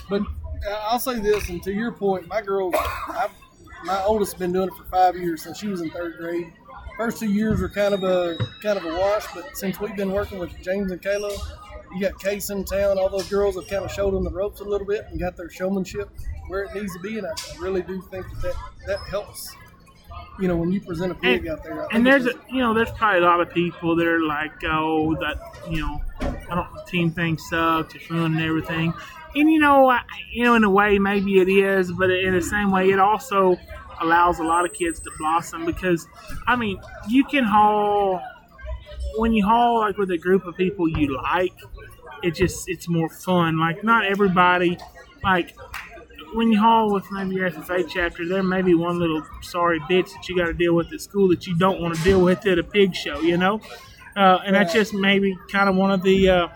But uh, I'll say this, and to your point, my girls, I've, my oldest has been doing it for five years since she was in third grade. First two years were kind of a kind of a wash, but since we've been working with James and Kayla, you got Case in town. All those girls have kind of showed them the ropes a little bit and got their showmanship where it needs to be, and I really do think that that, that helps. You know, when you present a pig out there, I And there's a you know there's probably a lot of people that are like oh that you know I don't the team thing sucks it's ruining everything. And you know I, you know in a way maybe it is but in the same way it also allows a lot of kids to blossom because I mean you can haul when you haul like with a group of people you like it just it's more fun. Like not everybody like when you haul with maybe your FFA chapter, there may be one little sorry bitch that you got to deal with at school that you don't want to deal with at a pig show, you know? Uh, and that's just maybe kind of one of the uh,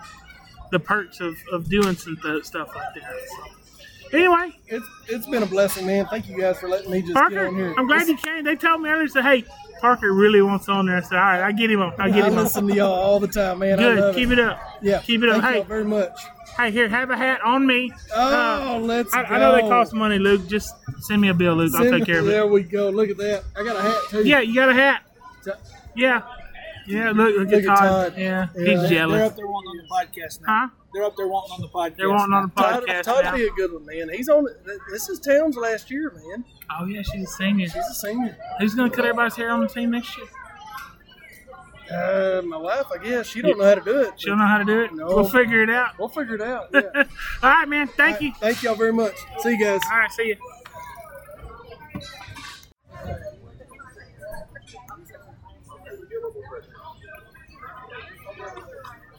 the perks of, of doing some th- stuff like that. So, anyway, it's it's been a blessing, man. Thank you guys for letting me just Parker, get on here. I'm glad you came. They told me earlier, said, hey, Parker really wants on there. I said, all right, I get him on. I get I him on. listen to y'all all the time, man. I Good. Keep it up. Yeah. Keep it up. Thank Hey. very much. Hey, here, have a hat on me. Oh, uh, let's I, I know they cost money, Luke. Just send me a bill, Luke. I'll take care of it. There we go. Look at that. I got a hat too. Yeah, you got a hat. Yeah. Yeah, look, look, Look at Todd. Todd. Yeah, Yeah. he's jealous. They're up there wanting on the podcast now. Huh? They're up there wanting on the podcast. They're wanting on the Todd, podcast Todd now. be a good one, man. He's on. This is Towns last year, man. Oh yeah, she's a senior. She's a senior. Who's gonna cut everybody's hair on the team next year? Uh, my wife, I guess she don't know how to do it. She don't know how to do it. No. We'll figure it out. We'll figure it out. Yeah. All right, man. Thank you. Thank y'all very much. See you guys. All right, see you.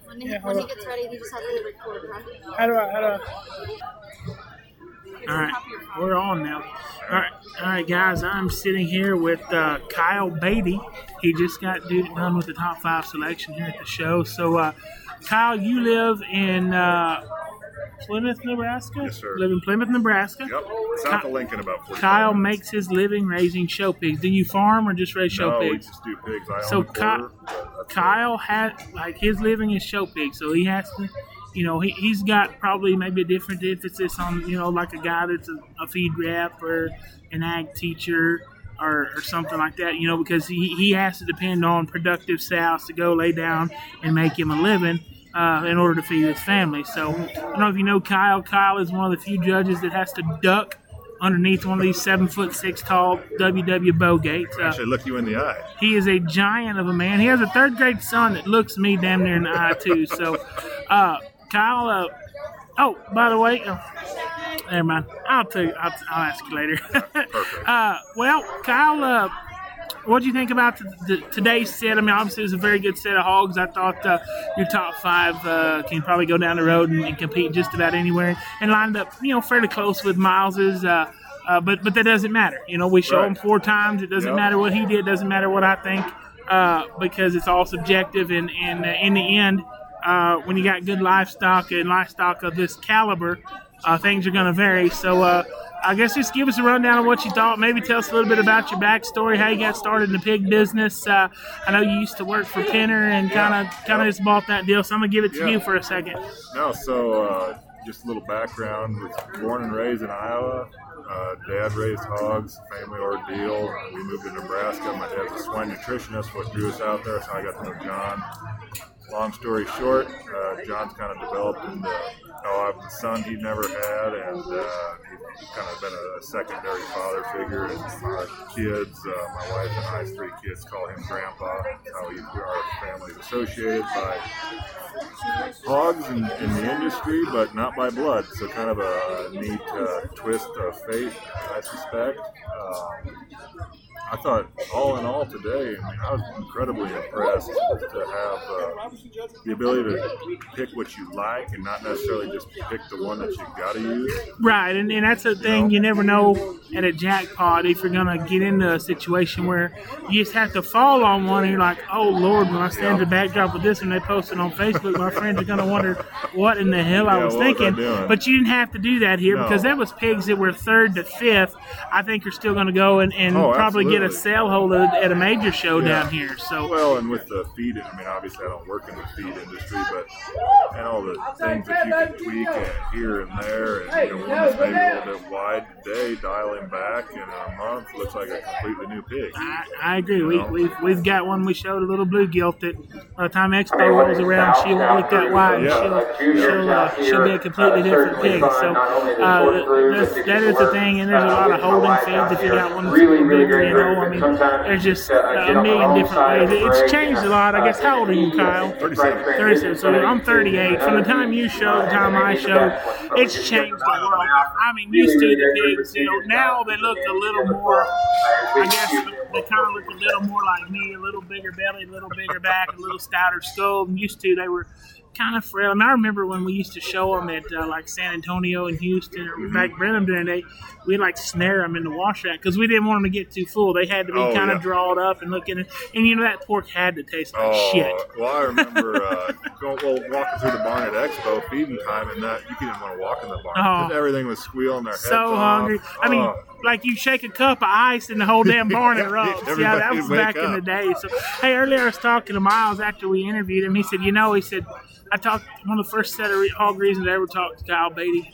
When he, Yeah, when he gets ready, he just has to record, right? How do I? How do I? All right, we're on now. All right, all right, guys. I'm sitting here with uh, Kyle Beatty. He just got done with the top five selection here at the show. So, uh, Kyle, you live in uh, Plymouth, Nebraska. Yes, sir. Live in Plymouth, Nebraska. Yep, south of Lincoln, about 45 Kyle minutes. makes his living raising show pigs. Do you farm or just raise show no, we pigs? just do pigs. I So Ky- quarter, Kyle had like his living is show pigs, so he has to, you know, he, he's got probably maybe a different emphasis on, you know, like a guy that's a, a feed rep or an ag teacher or, or something like that, you know, because he, he has to depend on productive sows to go lay down and make him a living. Uh, in order to feed his family. So, I don't know if you know Kyle. Kyle is one of the few judges that has to duck underneath one of these seven foot six tall WW bow gates. Uh, Actually, look you in the eye. he is a giant of a man. He has a third grade son that looks me damn near in the eye too. So, uh, Kyle. Uh, oh, by the way, uh, never mind. I'll tell you. I'll, I'll ask you later. uh, well, Kyle. Uh, what do you think about the, the, today's set? I mean, obviously, it was a very good set of hogs. I thought uh, your top five uh, can probably go down the road and, and compete just about anywhere, and lined up, you know, fairly close with Miles's. Uh, uh, but but that doesn't matter. You know, we show Right. him four times. It doesn't Yep. matter what he did. Doesn't matter what I think uh, because it's all subjective. And and uh, in the end, uh, when you got good livestock and livestock of this caliber, uh, things are going to vary. So uh, I guess just give us a rundown of what you thought. Maybe tell us a little bit about your backstory, how you got started in the pig business. Uh, I know you used to work for Penner and kind of kind of just bought that deal. So I'm gonna give it to Yeah. you for a second. No, so uh, just a little background. Was born and raised in Iowa. Uh, dad raised hogs, family ordeal. We moved to Nebraska. My dad's a swine nutritionist. What drew us out there, so I got to know John. Long story short, uh, John's kind of developed into oh, I'm the son he never had, and uh, he's kind of been a secondary father figure. And our kids, uh, my wife and I's three kids, call him Grandpa. How we, our family's associated by hogs in, in the industry, but not by blood. So kind of a neat uh, twist of fate, I suspect. Um, I thought, all in all, today, I mean, I was incredibly impressed to have uh, the ability to pick what you like and not necessarily just pick the one that you got to use. Right, and, and that's the thing. You never know at a jackpot if you're gonna get into a situation where you just have to fall on one, and you're like, "Oh Lord!" When I stand the backdrop of this, and they post it on Facebook, my friends are gonna wonder what in the hell I was what was I thinking. But you didn't have to do that here No. because that was pigs that were third to fifth. I think are still gonna go and, and Oh, probably get a absolutely. sale hold at, at a major show Yeah. down here. So Well, and with the feed, I mean, obviously I don't work in the feed industry, but and all the things that you can tweak and here and there, and you know, one that's maybe a little bit wide today, dialing back in a month looks like a completely new pig. I, I agree. we know? we've, we've got one we showed a little blue gilt that by the time Expo rolls around, she won't look that wide. Yeah. She'll, she'll, uh, she'll be a completely different pig. So uh, that's, that is the thing, and there's a lot of holding feeds if you got one that's a little bigger, you know. I mean, there's just uh, a million different ways. It's changed a lot. I guess, how old are you, Kyle? 37. 37. So I'm 38. From the time you showed, the time I showed, it's changed a lot. I mean, used to the pigs, you know, now they look a little more, I guess they kind of look a little more like me, a little bigger belly, a little bigger back, a little stouter skull. Used to, they were kind of frail. And I remember when we used to show them at uh, like San Antonio and Houston or back Brenham during the day, we'd like snare them in the wash rack because we didn't want them to get too full. They had to be Oh, kind yeah. of drawed up and looking. And you know, that pork had to taste like Oh, shit. well, I remember uh, going, well, walking through the barn at Expo, feeding time, and that you didn't want to walk in the barn because Oh. everything was squealing their heads so off. hungry. I mean, Oh. like you shake a cup of ice and the whole damn barn Yeah, erupts. yeah, everybody that was back in the day. So, hey, earlier I was talking to Miles after we interviewed him. He said, you know, he said, I talked one of the first set of hog reasons I ever talked to Kyle Beatty.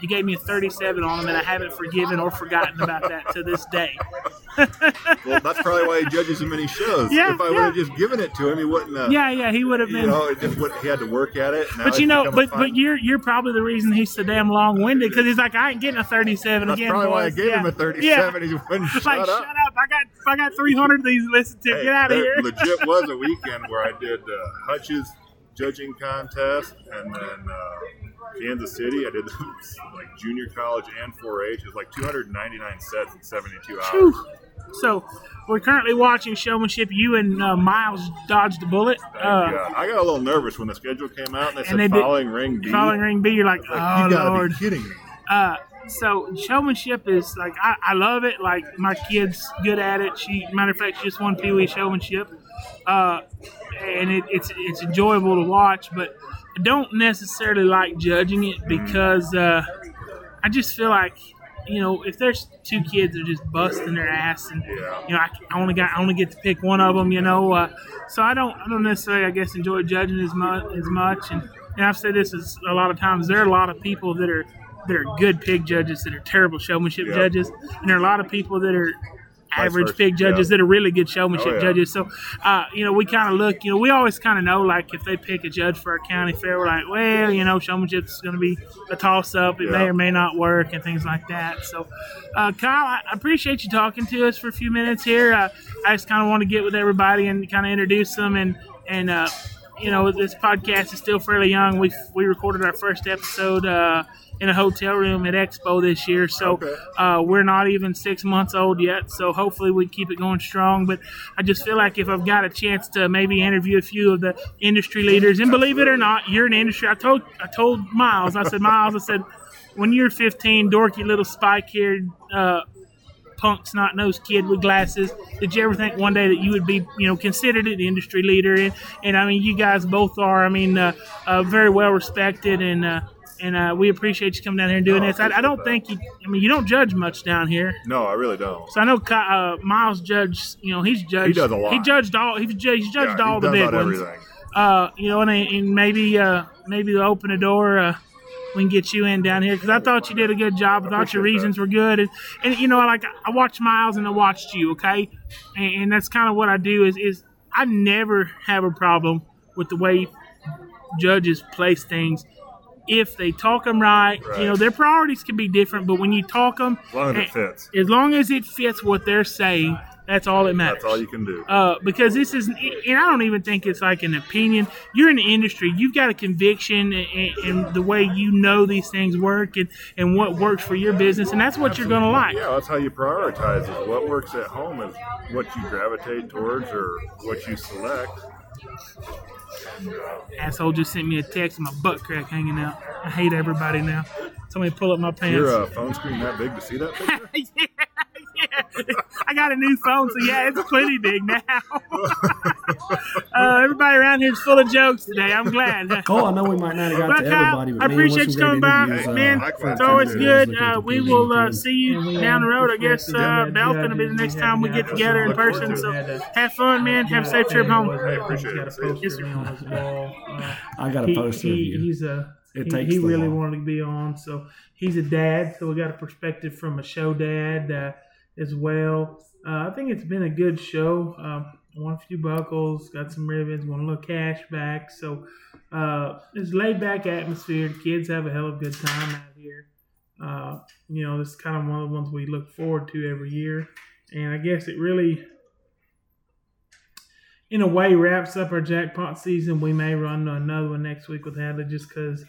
He gave me a 37 on him, and I haven't forgiven or forgotten about that to this day. well, that's probably why he judges so many shows. Yeah, if I yeah. would have just given it to him, he wouldn't have. Yeah, yeah, he would have You been. know, just would, he had to work at it. But you know, but but you're you're probably the reason he's so damn long winded because he's like I ain't getting a 37 That's again. probably why I gave yeah. him a 37. Yeah. He wouldn't shut like up. shut up! I got I got 300 of these to listen to. Hey, Get out of here. legit was a weekend where I did uh, Hutch's judging contest, and then uh, Kansas City. I did like junior college and 4-H. It was like 299 sets in 72 hours. Whew. So we're currently watching showmanship. You and uh, Miles dodged the bullet. Uh. I got a little nervous when the schedule came out and they said and they did- following ring B. following ring B, you're like, Like, oh you lord. kidding me. Uh, so showmanship is like I, I love it. Like my kid's good at it. She matter of fact, she just won Pee Wee showmanship, uh, and it, it's it's enjoyable to watch. But I don't necessarily like judging it because uh, I just feel like you know if there's two kids that are just busting their ass and you know I, I only got I only get to pick one of them. You know, uh, so I don't I don't necessarily I guess enjoy judging as much as much. And, and I've said this is a lot of times. There are a lot of people that are that are good pig judges that are terrible showmanship Yeah. judges, and there are a lot of people that are average pig judges yeah. that are really good showmanship Oh, yeah. judges. So, uh, you know, we kind of look, you know, we always kind of know, like, if they pick a judge for a county fair, we're like, well, you know, showmanship's going to be a toss up. It may or may not work and things like that. So, uh, Kyle, I I appreciate you talking to us for a few minutes here. Uh, I just kind of want to get with everybody and kind of introduce them and, and, uh, you know, this podcast is still fairly young. We we recorded our first episode uh, in a hotel room at Expo this year, so Okay. uh, we're not even six months old yet. So hopefully we keep it going strong. But I just feel like if I've got a chance to maybe interview a few of the industry leaders, and believe it or not, you're in the industry. I told I told Miles, I said Miles, I said when you're 15, dorky little spike haired. Uh, punk snot nosed kid with glasses. Did you ever think one day that you would be, you know, considered an industry leader? And, and I mean, you guys both are. I mean, uh, uh, very well respected, and uh, and uh, we appreciate you coming down here and doing No, this. I, I don't think you. I mean, you don't judge much down here. No, I really don't. So I know uh, Miles judged. You know, he's judged. He does a lot. He judged all. He's judged, he's judged Yeah, all the big about ones. everything. Uh, you know, and, and maybe uh, maybe they'll open a door. Uh, we can get you in down here because I thought you did a good job. I thought your reasons were good, and, and you know, like I watched Miles and I watched you. Okay, and, and that's kind of what I do. Is is I never have a problem with the way judges place things if they talk them right. You know, their priorities can be different, but when you talk them, As long as it fits. as long as it fits what they're saying, that's all that matters. That's all you can do. Uh, because this is, and I don't even think it's like an opinion. You're in the industry. You've got a conviction and, and the way you know these things work and, and what works for your business, and that's what you're going to like. Yeah, that's how you prioritize it. What works at home is what you gravitate towards or what you select. Asshole just sent me a text my butt crack hanging out. I hate everybody now. Somebody pull up my pants. Your uh, phone screen that big to see that picture? yeah, I got a new phone, so yeah, it's plenty big now. uh, everybody around here is full of jokes today. I'm glad. Cole, I know we might not have got Well, to everybody, but I man, appreciate you coming by, interviews, uh, man. for It's always good. Uh, we will uh, see you down the road. I guess uh, Belton will be the next time we get together in person. So have fun, man. Have a safe trip home. I appreciate it. I got a He- poster of you. He's a It he, he really wanted to be on, so he's a dad. So we got a perspective from a show dad uh, as well. Uh, I think it's been a good show. Um, won a few buckles, got some ribbons, won a little cash back. So uh, it's laid back atmosphere. The kids have a hell of a good time out here. Uh, you know, this is kind of one of the ones we look forward to every year, and I guess it really in a way wraps up our jackpot season. We may run another one next week with Hadley just because,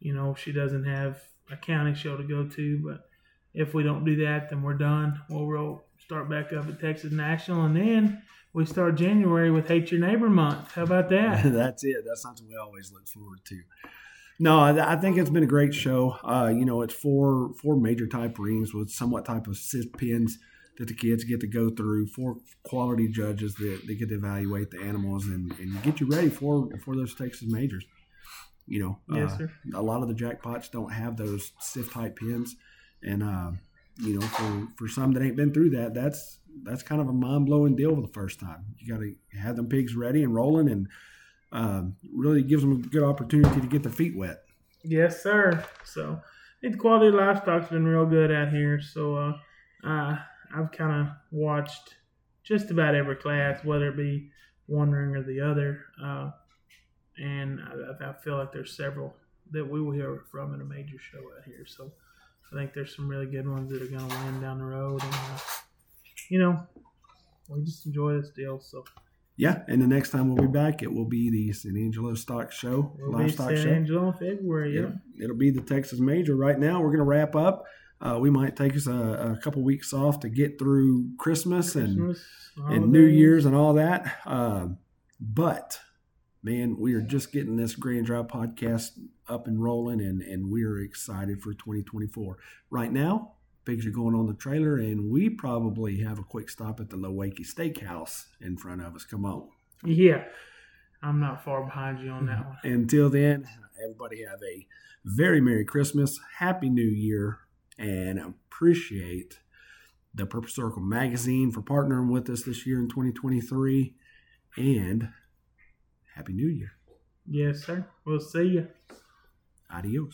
you know, she doesn't have a county show to go to. But if we don't do that, then we're done. We'll start back up at Texas National, and then we start January with Hate Your Neighbor Month. How about that? That's it. That's something we always look forward to. No, I, I think it's been a great show. Uh, you know, it's four four major type rings with somewhat type of sift pins that the kids get to go through. Four quality judges that they get to evaluate the animals and, and get you ready for for those Texas majors. You know, Yes, uh, sir. a lot of the jackpots don't have those sift type pins, and uh, you know, for for some that ain't been through that, that's that's kind of a mind blowing deal for the first time. You got to have them pigs ready and rolling, and um, really gives them a good opportunity to get their feet wet. Yes, sir. So, the quality of livestock's been real good out here. So, uh, uh, I've kind of watched just about every class, whether it be one ring or the other. Uh, and I, I feel like there's several that we will hear from in a major show out here. So, I think there's some really good ones that are going to land down the road. And, uh, you know, we just enjoy this deal. So, Yeah, and the next time we'll be back, it will be the San Angelo Stock Show, be Livestock San Show. Angelo in February. Yeah. It'll, it'll be the Texas Major. Right now, we're going to wrap up. Uh, we might take us a, a couple weeks off to get through Christmas and Christmas, and New. Year's and all that. Um, but man, we are just getting this Grand Drive podcast up and rolling, and and we are excited for 2024. Right now, pigs are going on the trailer, and we probably have a quick stop at the Lowake Steakhouse in front of us. Come on. Yeah. I'm not far behind you on that one. Until then, everybody have a very Merry Christmas, Happy New Year, and appreciate the Purple Circle magazine for partnering with us this year in 2023. And Happy New Year. Yes, sir. We'll see you. Adios.